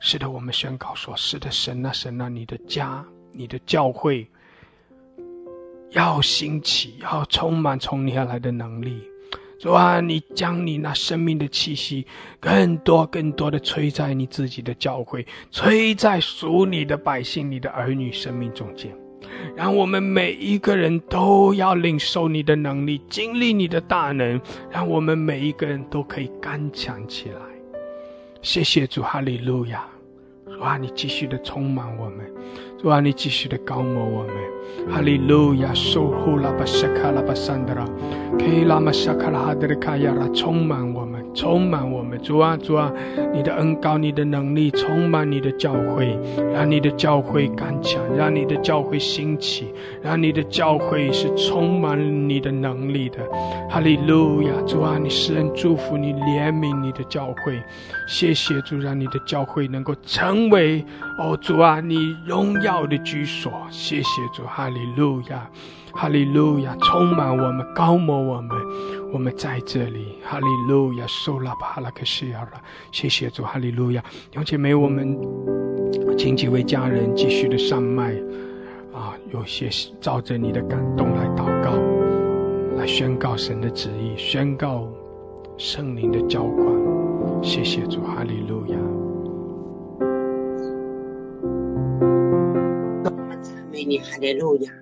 是的，我们宣告说：是的，神啊，神啊，你的家，你的教会要兴起，要充满从你而来的能力。主啊，你将你那生命的气息，更多、更多的吹在你自己的教会，吹在属你的百姓、你的儿女生命中间。让我们每一个人都要领受你的能力，经历你的大能，让我们每一个人都可以刚强起来。谢谢主，哈利路亚！主啊，你继续的充满我们，主啊，你继续的高摩我们，哈利路亚！守护拉巴沙卡拉巴桑德拉，可以拉玛沙卡拉哈德的卡亚拉充满我们。充满我们，主啊，主啊，你的恩高，你的能力充满你的教会，让你的教会刚强，让你的教会兴起，让你的教会是充满你的能力的。哈利路亚，主啊，你施恩祝福你，怜悯你的教会，谢谢主，让你的教会能够成为哦，主啊，你荣耀的居所。谢谢主，哈利路亚。哈利路亚，充满我们，高摩我们，我们在这里。哈利路亚，受拉巴拉克西尔了，谢谢主，哈利路亚。永姐妹，我们请几位家人继续的上麦，啊，有些照着你的感动来祷告，来宣告神的旨意，宣告圣灵的浇灌。谢谢主，哈利路亚。你，哈利路亚。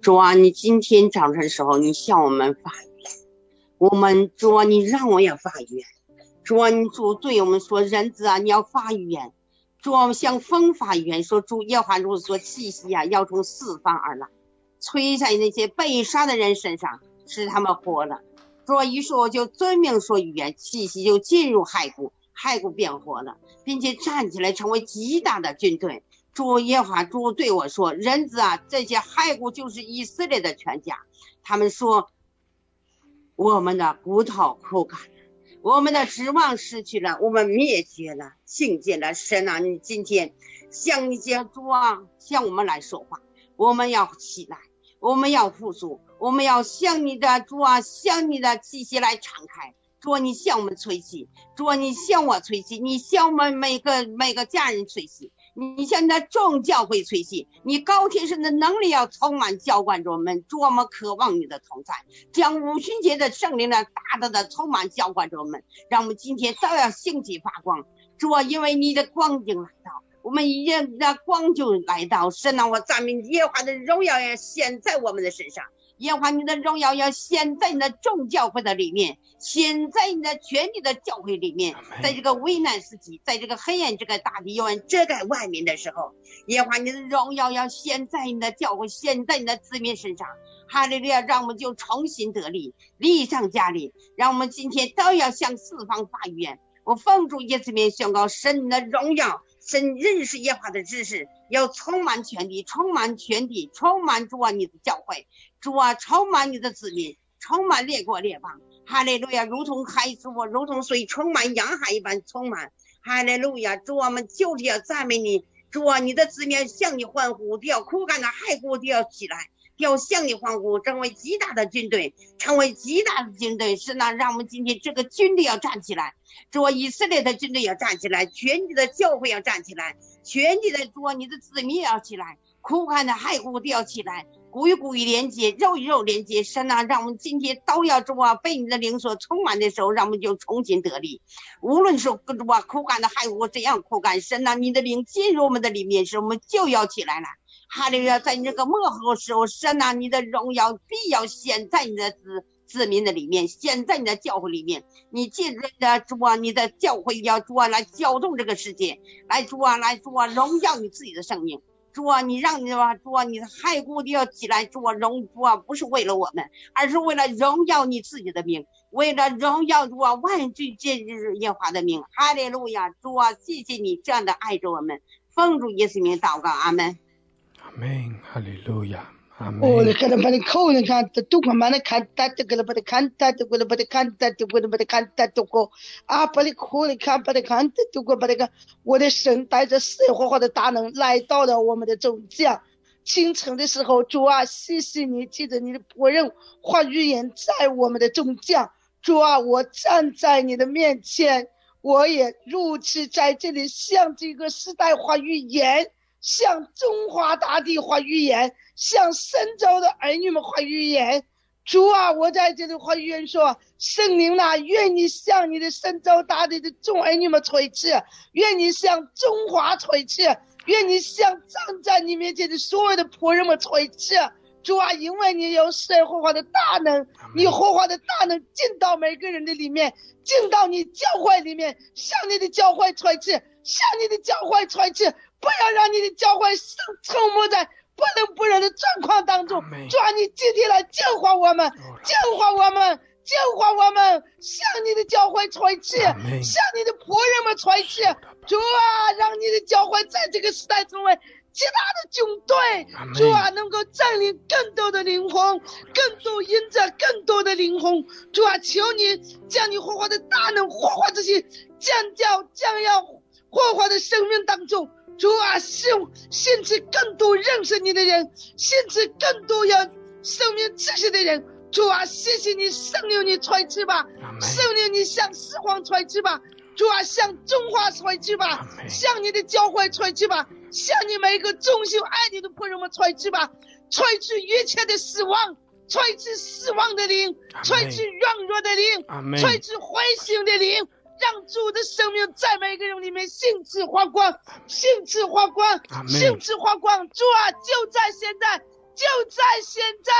主啊，你今天早晨时候，你向我们发言，我们主啊，你让我也发言。主啊，你主对我们说，人子啊，你要发语言。主啊，向风发言，说主耶和华如说，气息啊，要从四方而来，吹在那些被杀的人身上，使他们活了。主啊，一说就遵命说语言，气息就进入骸骨，骸骨变活了，并且站起来成为极大的军队。主耶和华主对我说：“人子啊，这些骸骨就是以色列的全家。他们说，我们的骨头枯干了，我们的指望失去了，我们灭绝了，听见了神啊！你今天向你讲主啊，向我们来说话，我们要起来，我们要复苏，我们要向你的主啊，向你的气息来敞开。主，你向我们吹气；主，你向我吹气；你向我们每个每个家人吹气。”你现在众教会吹气，你高天神的能力要充满浇灌着我们，多么渴望你的同在，将五旬节的圣灵呢大大的充满浇灌着我们，让我们今天照样兴起发光。主啊，因为你的光已经来到，我们一人的光就来到。神啊，我赞美耶和华的荣耀也显在我们的身上。耶和华你的荣耀要显在你的众教会的里面，显在你的全体的教会里面，在这个危难时期，在这个黑暗这个大地要遮盖外面的时候，耶和华你的荣耀要显在你的教会，显在你的子民身上。哈利路亚，让我们就重新得力，力上加力，让我们今天都要向四方发预言。我奉主耶稣名宣告神的荣耀。神认识耶和华的知识，要充满全地，充满全地，充满主啊你的教会，主啊充满你的子民，充满列国列邦，哈利路亚，如同海主，如同水充满洋海一般充满，哈利路亚，主啊们就是要赞美你，主啊你的子民向你欢呼，都要枯干的骸骨都要起来。要向你欢呼，成为极大的军队，成为极大的军队。是呢，让我们今天这个军队要站起来，做以色列的军队要站起来，全体的教会要站起来，全体的做你的子民也要起来，苦寒的骸骨都要起来，骨与骨与连接，肉与肉连接。神啊，让我们今天都要做啊，被你的灵所充满的时候，让我们就重新得力。无论是跟着啊，苦干的害我怎样苦干，神啊，你的灵进入我们的里面时，我们就要起来了。哈利路亚，在你这个幕后时候，神啊，你的荣耀必要显在你的子子民的里面，显在你的教会里面。你借着的主啊，你的教会要主啊来搅动这个世界，来主啊来主啊荣耀你自己的生命。主啊，你让你吧，主啊，你的骸骨都要起来，主啊荣主啊，不是为了我们，而是为了荣耀你自己的名，为了荣耀主啊万军皆日耶华的名。哈利路亚，主啊，谢谢你这样的爱着我们，奉主耶稣名祷告，阿门。阿门，哈利路亚，哦，你看，把你口，你看，都快把你看，他这个了，把你看，他这个了，把你看，他这个了，把你看，他这个啊，把你口，你看，把你看，他这个把你看，我的神带着神活化的大能来到了我们的中间。清晨的时候，主啊，谢谢你，记得你的仆人话语言在我们的中间。主啊，我站在你的面前，我也如此在这里向这个时代话语言，向中华大地发语言，向神州的儿女们发语言。主啊，我在这里发语言说，圣灵呐，愿你向你的神州大地的众儿女们吹气，愿你向中华吹气，愿你向站在你面前的所有的仆人们吹气。主啊，因为你有神活化的大能，你活化的大能进到每个人的里面，进到你教会里面，向你的教会吹气，向你的教会吹气，不要让你的教会沉沉没在不能不热的状况当中。主啊，你今天来净化我们，净化我们，净化我们，向你的教会吹气，向你的仆人们吹气。主啊，让你的教会在这个时代成为。极大的军队，主啊，能够占领更多的灵魂，更多赢着更多的灵魂。主啊，求你将你活化的大能活化这些将将将要活化的生命当中。主啊，兴兴起更多认识你的人，甚至更多有生命知识的人。主啊，谢谢你，圣灵你传去吧，圣灵你向四方传去吧。主啊，向中华传去吧，向你的教会传去吧。向你每一个忠心爱你的朋友们传去吧，传去一切的死亡，传去死亡的灵，传去软弱的灵，传去灰心的灵，让主的生命在每个人里面兴致发光，兴致发光，兴致发光。主啊，就在现在，就在现在，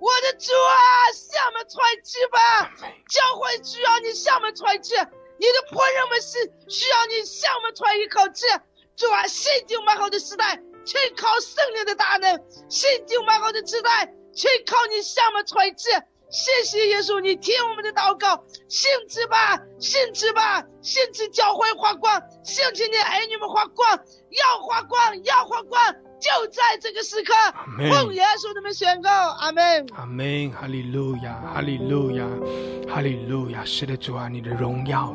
我的主啊，向我们吹去吧，教会需要你向我们吹去，你的仆人们是需要你向我们吹一口气。主啊，新旧美好的时代，全靠圣灵的大能；新旧美好的时代，全靠你向我们传旨。谢谢耶稣，你听我们的祷告，兴致吧，兴致吧，兴致教会发光，兴起你儿女们发光，要发光，要发光，就在这个时刻，奉耶稣的名宣告，阿门，阿门，哈利路亚，哈利路亚，哈利路亚，是的，主啊，你的荣耀。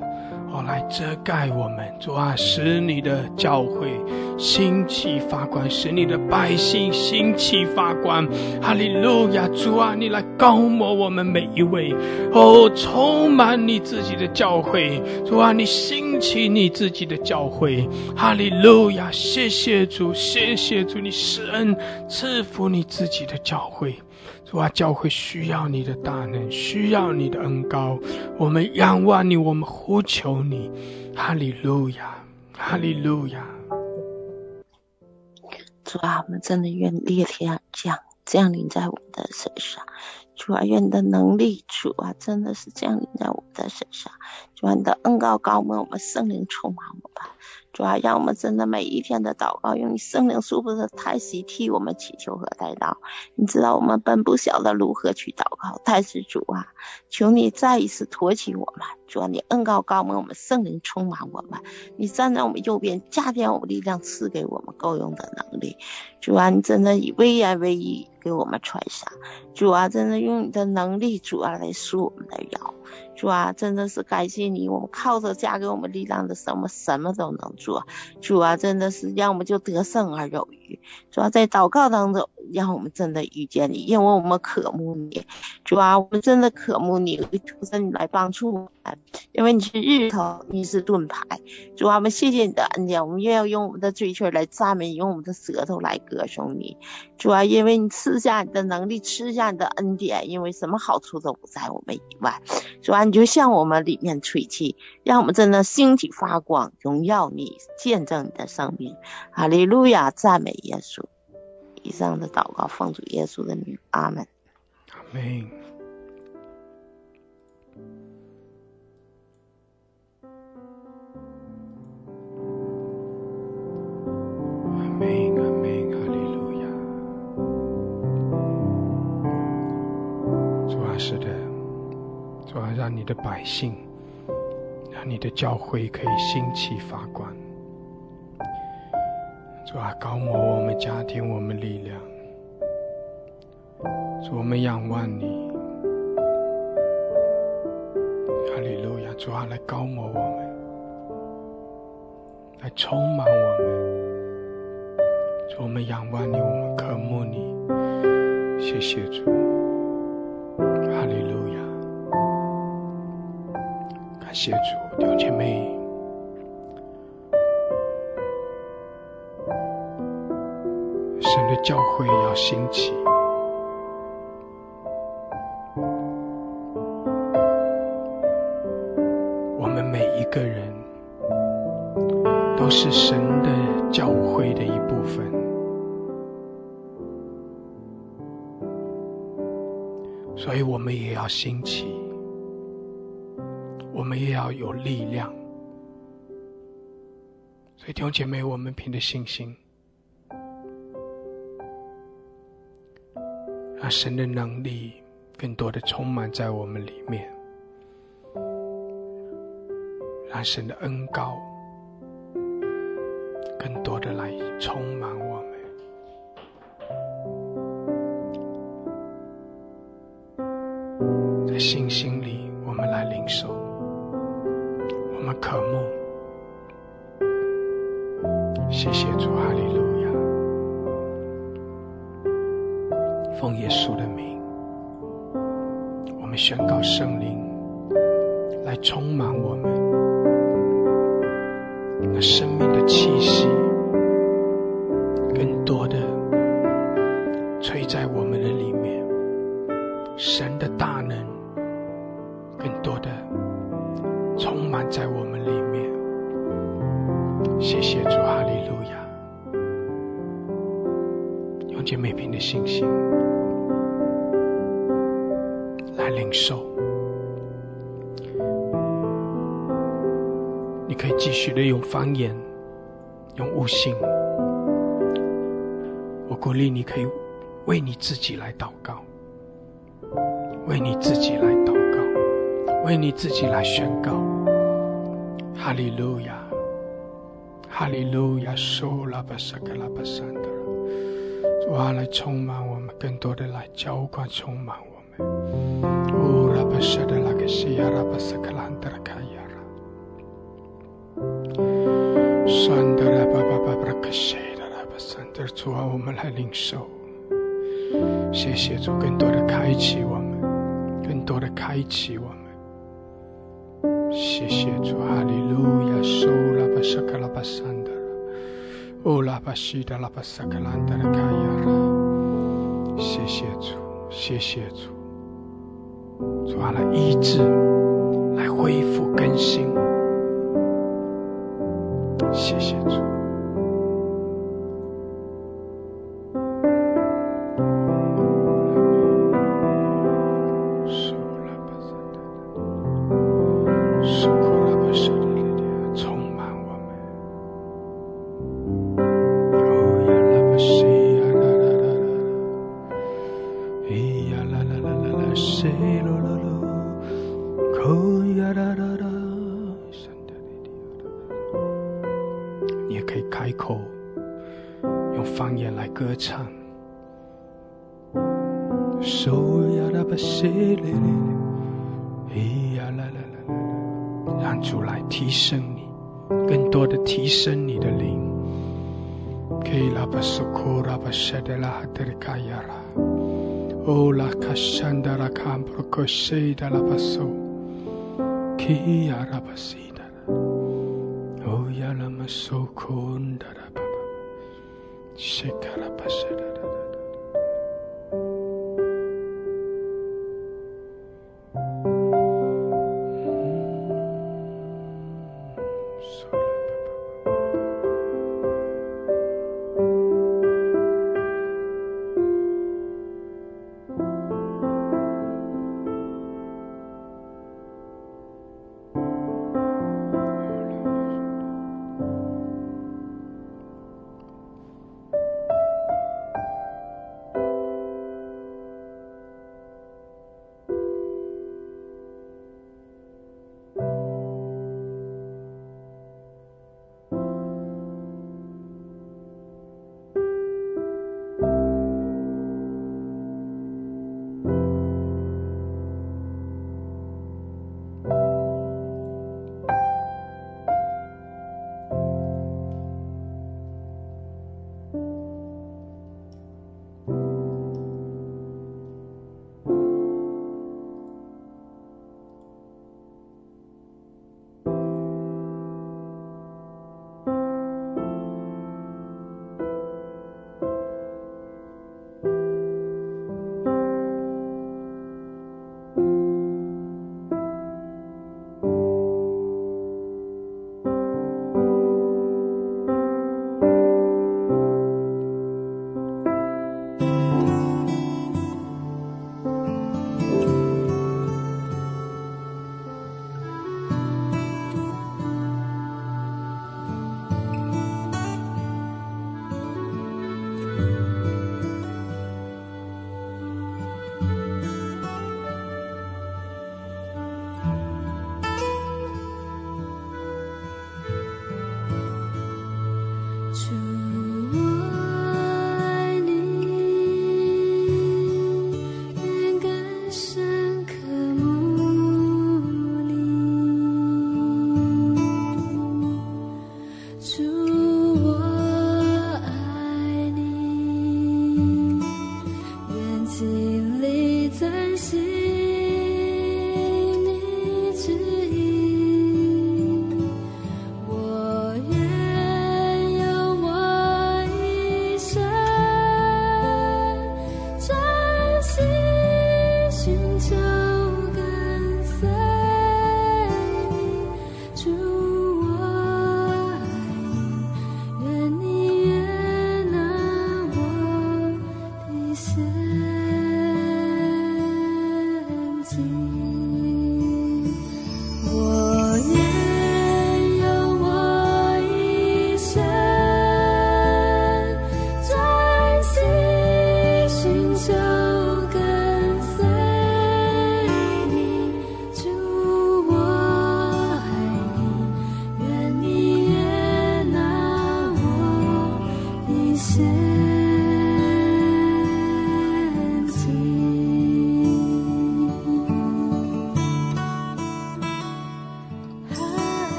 哦，来遮盖我们，主啊，使你的教会兴起发光，使你的百姓兴起发光。哈利路亚，主啊，你来高摩我们每一位。哦，充满你自己的教会，主啊，你兴起你自己的教会。哈利路亚，谢谢主，谢谢主，你施恩赐福你自己的教会。主啊，教会需要你的大能，需要你的恩高。我们仰望你，我们呼求你。哈利路亚，哈利路亚。主啊，我们真的愿烈天降降临在我们的身上。主啊，愿你的能力，主啊，真的是降临在我们的身上。主啊，你的恩高高门，我们圣灵充满我们。主啊，让我们真的每一天的祷告，用你圣灵舒服的太息替我们祈求和代祷。你知道我们本不晓得如何去祷告，但是主啊，求你再一次托起我们。主啊，你恩高高，我们圣灵充满我们。你站在我们右边，加添我们力量，赐给我们够用的能力。主啊，你真的以威严为义给我们穿上。主啊，真的用你的能力，主啊来束我们的腰。主啊，真的是感谢你，我们靠着加给我们力量的神，我们什么都能做。主啊，真的是让我们就得胜而有余。主啊，在祷告当中，让我们真的遇见你，因为我们渴慕你。主啊，我们真的渴慕你，求神你来帮助我们，因为你是日头，你是盾牌。主啊，我们谢谢你的恩典，我们愿要用我们的嘴唇来赞美，用我们的舌头来歌颂你。主啊，因为你赐下你的能力，赐下你的恩典，因为什么好处都不在我们以外。主啊，你就向我们里面吹气，让我们真的星体发光，荣耀你，见证你的生命。哈利路亚，赞美耶稣。以上的祷告奉主耶稣的名，阿门。阿门。阿门，阿门，哈利路亚。主啊，是的，主啊，让你的百姓，让你的教会可以兴起发光。主啊，高摩我们家庭我们力量，主我们仰望你，哈利路亚！主啊，来高摩我们，来充满我们，主我们仰望你，我们渴慕你，谢谢主，哈利路亚！感谢主，弟兄姐妹。的教会要兴起，我们每一个人都是神的教会的一部分，所以我们也要兴起，我们也要有力量。所以弟兄姐妹，我们凭着信心。神的能力更多的充满在我们里面，让神的恩高更多的来充我们里面。谢谢主，哈利路亚！用姐妹平的信心来。领受，你可以继续的用方言，用悟性。我鼓励你可以为你自己来祷告，为你自己来祷告，为你自己来宣告。哈利路亚，哈利路亚，苏拉巴萨格拉巴山德，主啊，来充满我们，更多的来浇灌，充满我们。是的，那个西亚拉巴斯克兰德拉卡亚拉，山德拉巴巴巴巴克西的拉巴山德主啊，我们来领受，谢谢主，更多的开启我们，更多的开启我们，谢谢主，哈利路亚，苏拉巴斯克拉巴山德，乌拉巴西的拉巴斯克兰德拉卡亚拉，谢谢主，谢谢主。抓了，医治，来恢复更新，谢谢主。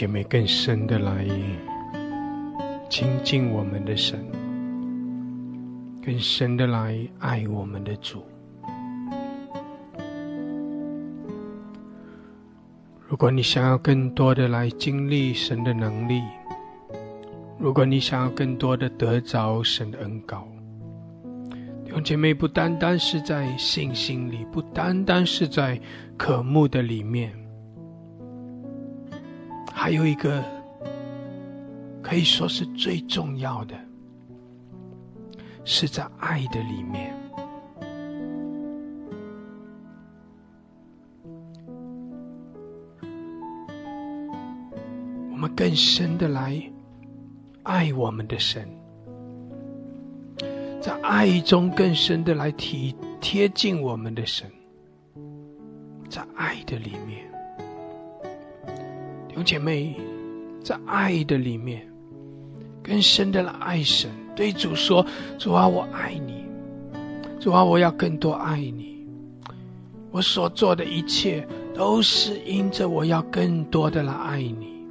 姐妹更深的来亲近我们的神，更深的来爱我们的主。如果你想要更多的来经历神的能力，如果你想要更多的得着神的恩膏，用姐妹不单单是在信心里，不单单是在渴慕的里面。还有一个可以说是最重要的，是在爱的里面，我们更深的来爱我们的神，在爱中更深的来体贴近我们的神，在爱的里面。弟兄姐妹，在爱的里面，更深的来爱神。对主说：“主啊，我爱你。主啊，我要更多爱你。我所做的一切，都是因着我要更多的来爱你。”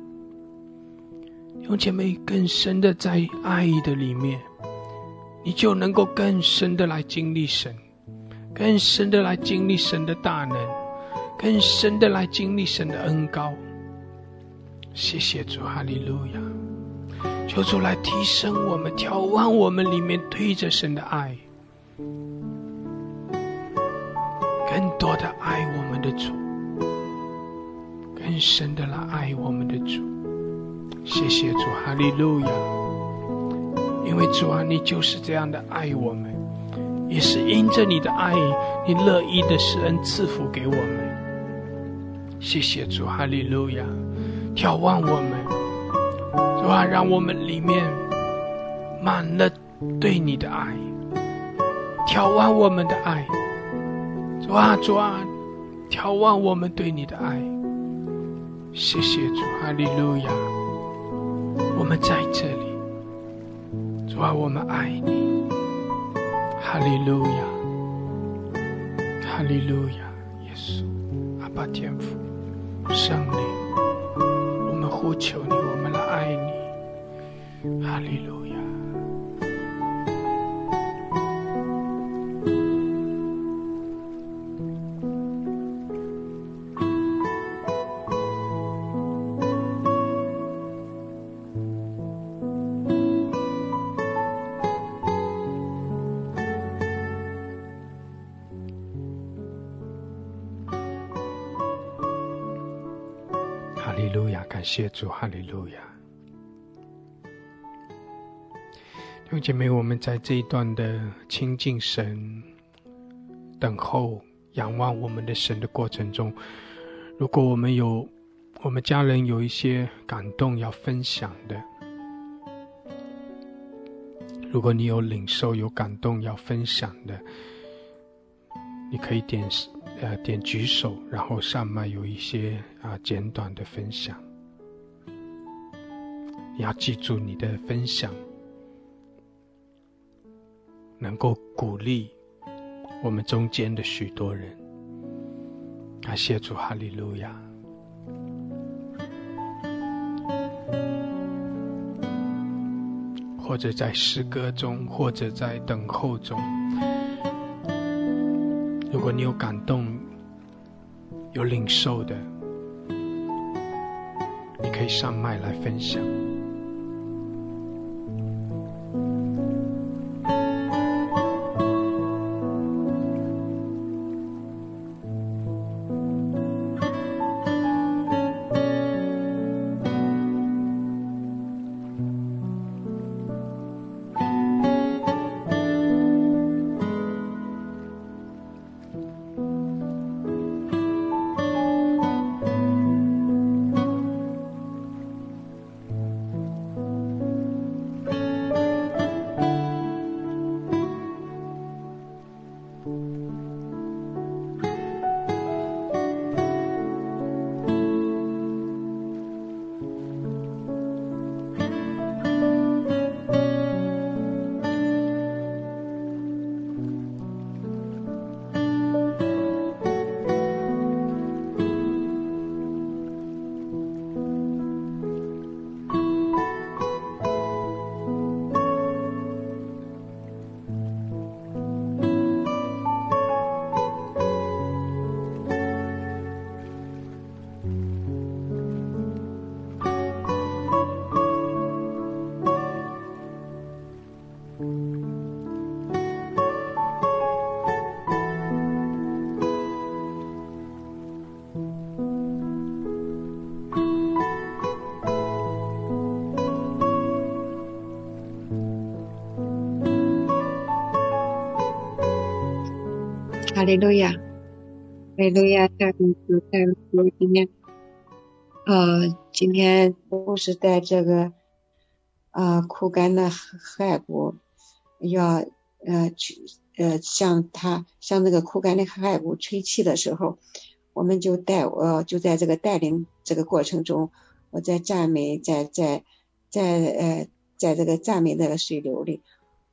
弟兄姐妹，更深的在爱的里面，你就能够更深的来经历神，更深的来经历神的大能，更深的来经历神的恩高。谢谢主，哈利路亚！求主来提升我们，眺望我们里面对着神的爱，更多的爱我们的主，更深的来爱我们的主。谢谢主，哈利路亚！因为主啊，你就是这样的爱我们，也是因着你的爱，你乐意的施恩赐福给我们。谢谢主，哈利路亚！眺望我们，主啊，让我们里面满了对你的爱。眺望我们的爱，主啊，主啊，眺望我们对你的爱。谢谢主，哈利路亚！我们在这里，主啊，我们爱你，哈利路亚，哈利路亚，耶稣，阿爸天父，圣灵，呼求你，我们来爱你，哈利路亚。谢主，哈利路亚！弟兄姐妹，我们在这一段的亲近神、等候、仰望我们的神的过程中，如果我们有我们家人有一些感动要分享的，如果你有领受有感动要分享的，你可以点呃点举手，然后上麦有一些啊简短的分享。你要记住，你的分享能够鼓励我们中间的许多人。感谢主，哈利路亚！或者在诗歌中，或者在等候中，如果你有感动、有领受的，你可以上麦来分享。利路亚，哈利路亚！在在今天，呃，今天不是在这个啊枯干的骸骨，要呃去呃向他向那个枯干的骸骨吹气的时候，我们就带呃就在这个带领这个过程中，我在赞美，在在在呃在这个赞美那个水流里，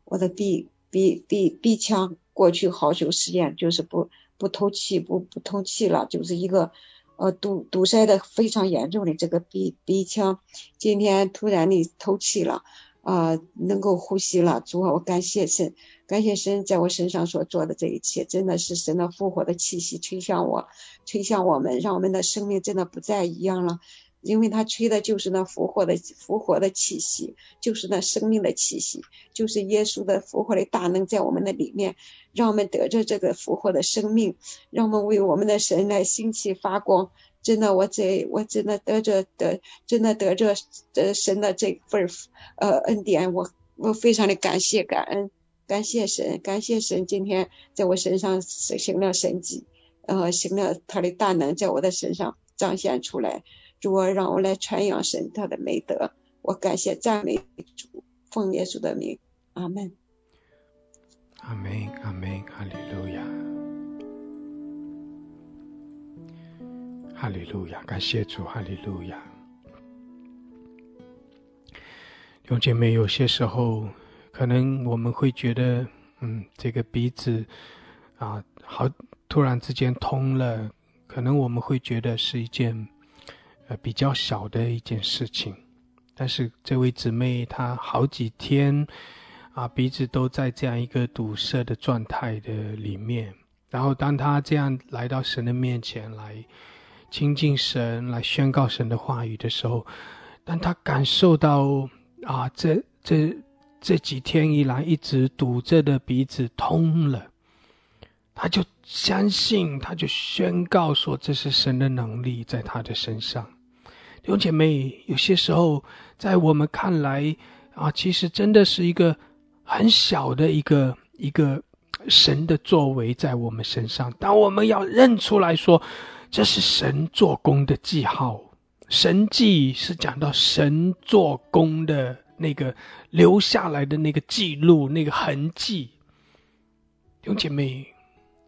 我的鼻鼻鼻鼻腔。过去好久时间就是不不透气不不通气了，就是一个呃堵堵塞的非常严重的这个鼻鼻腔，今天突然的透气了啊，能够呼吸了。主啊，我感谢神，感谢神在我身上所做的这一切，真的是神的复活的气息吹向我，吹向我们，让我们的生命真的不再一样了。因为他吹的就是那复活的复活的气息，就是那生命的气息，就是耶稣的复活的大能在我们的里面，让我们得着这个复活的生命，让我们为我们的神来兴起发光。真的，我这我真的得着得，真的得着呃神的这份呃恩典，我我非常的感谢感恩，感谢神，感谢神今天在我身上行了神迹，呃，行了他的大能在我的身上彰显出来，主啊，让我来传扬神他的美德，我感谢赞美主，奉耶稣的名，阿门。阿门，阿门，哈利路亚，哈利路亚，感谢主，哈利路亚。弟兄姐妹，有些时候可能我们会觉得，嗯，这个鼻子啊，好，突然之间通了，可能我们会觉得是一件呃比较小的一件事情，但是这位姊妹她好几天。啊，鼻子都在这样一个堵塞的状态的里面，然后当他这样来到神的面前来亲近神、来宣告神的话语的时候，当他感受到啊，这这这几天以来一直堵着的鼻子通了，他就相信，他就宣告说这是神的能力在他的身上。弟兄姐妹，有些时候在我们看来啊，其实真的是一个。很小的一个一个神的作为在我们身上，当我们要认出来说，这是神做工的记号，神迹是讲到神做工的那个留下来的那个记录、那个痕迹。弟兄姐妹，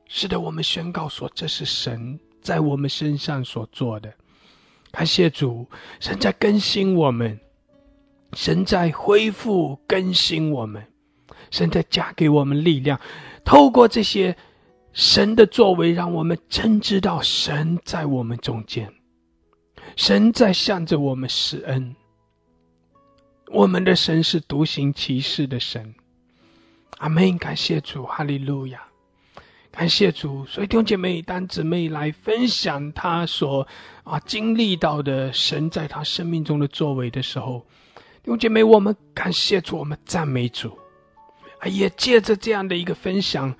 是的，我们宣告说，这是神在我们身上所做的。感谢主，神在更新我们，神在恢复更新我们。神在加给我们力量，透过这些神的作为，让我们真知道神在我们中间，神在向着我们施恩。我们的神是独行其事的神，阿门！感谢主，哈利路亚！感谢主。所以弟兄姐妹、当姊妹来分享他所啊经历到的神在他生命中的作为的时候，弟兄姐妹，我们感谢主，我们赞美主。啊也借着这样的一个分享，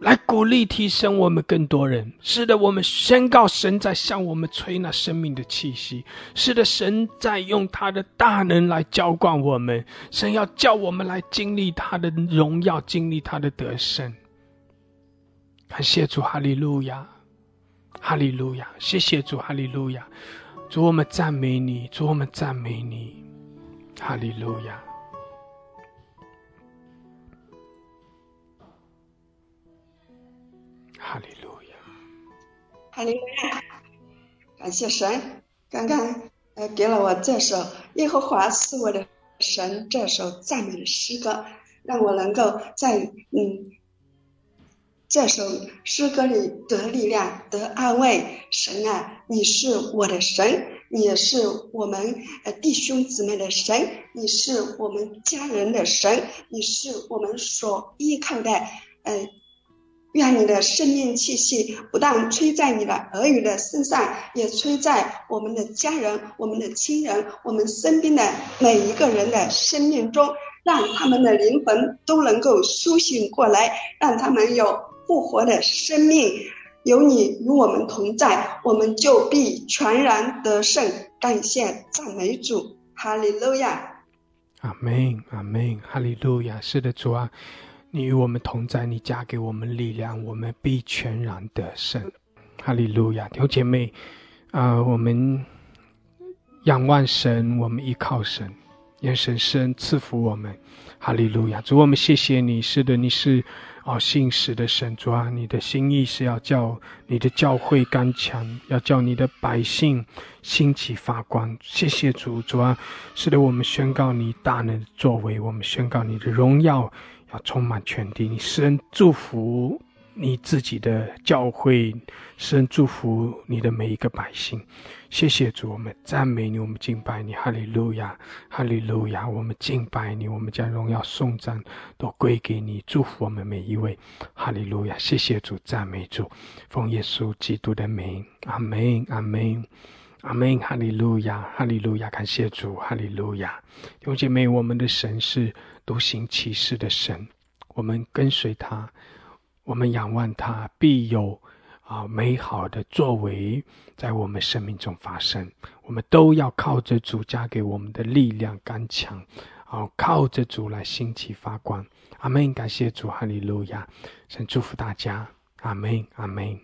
来鼓励提升我们更多人。是的，我们宣告神在向我们吹那生命的气息。是的，神在用他的大能来浇灌我们。神要叫我们来经历他的荣耀，经历他的得胜。感谢主，哈利路亚，哈利路亚！谢谢主，哈利路亚！主，我们赞美你，主，我们赞美你，哈利路亚。哈利路亚，哈利路亚，感谢神，刚刚呃给了我这首《耶和华是我的神》这首赞美诗歌，让我能够在嗯这首诗歌里得力量、得安慰。神啊，你是我的神，你也是我们呃弟兄姊妹的神，你是我们家人的神，你是我们所依靠的呃。愿你的生命气息不但吹在你的儿女的身上，也吹在我们的家人、我们的亲人、我们身边的每一个人的生命中，让他们的灵魂都能够苏醒过来，让他们有复活的生命。有你与我们同在，我们就必全然得胜。感谢赞美主，哈利路亚。阿门，阿门，哈利路亚。是的，主啊。你与我们同在，你加给我们力量，我们必全然得胜。哈利路亚，弟兄姐妹，啊，我们仰望神，我们依靠神，愿神神赐福我们。哈利路亚，主，我们谢谢你，是的，你是哦信实的神，主啊，你的心意是要叫你的教会刚强，要叫你的百姓兴起发光。谢谢主，主啊，是的，我们宣告你大能的作为，我们宣告你的荣耀。要充满全地，你施恩祝福你自己的教会，施恩祝福你的每一个百姓。谢谢主，我们赞美你，我们敬拜你，哈利路亚，哈利路亚，我们敬拜你，我们将荣耀颂赞都归给你，祝福我们每一位，哈利路亚。谢谢主，赞美主，奉耶稣基督的名，阿门，阿门，阿门，哈利路亚，哈利路亚，感谢主，哈利路亚。弟兄姐妹，我们的神是。独行其事的神，我们跟随他，我们仰望他，必有啊美好的作为在我们生命中发生。我们都要靠着主加给我们的力量刚强，啊，靠着主来兴起发光。阿门！感谢主，哈利路亚！神祝福大家，阿门，阿门。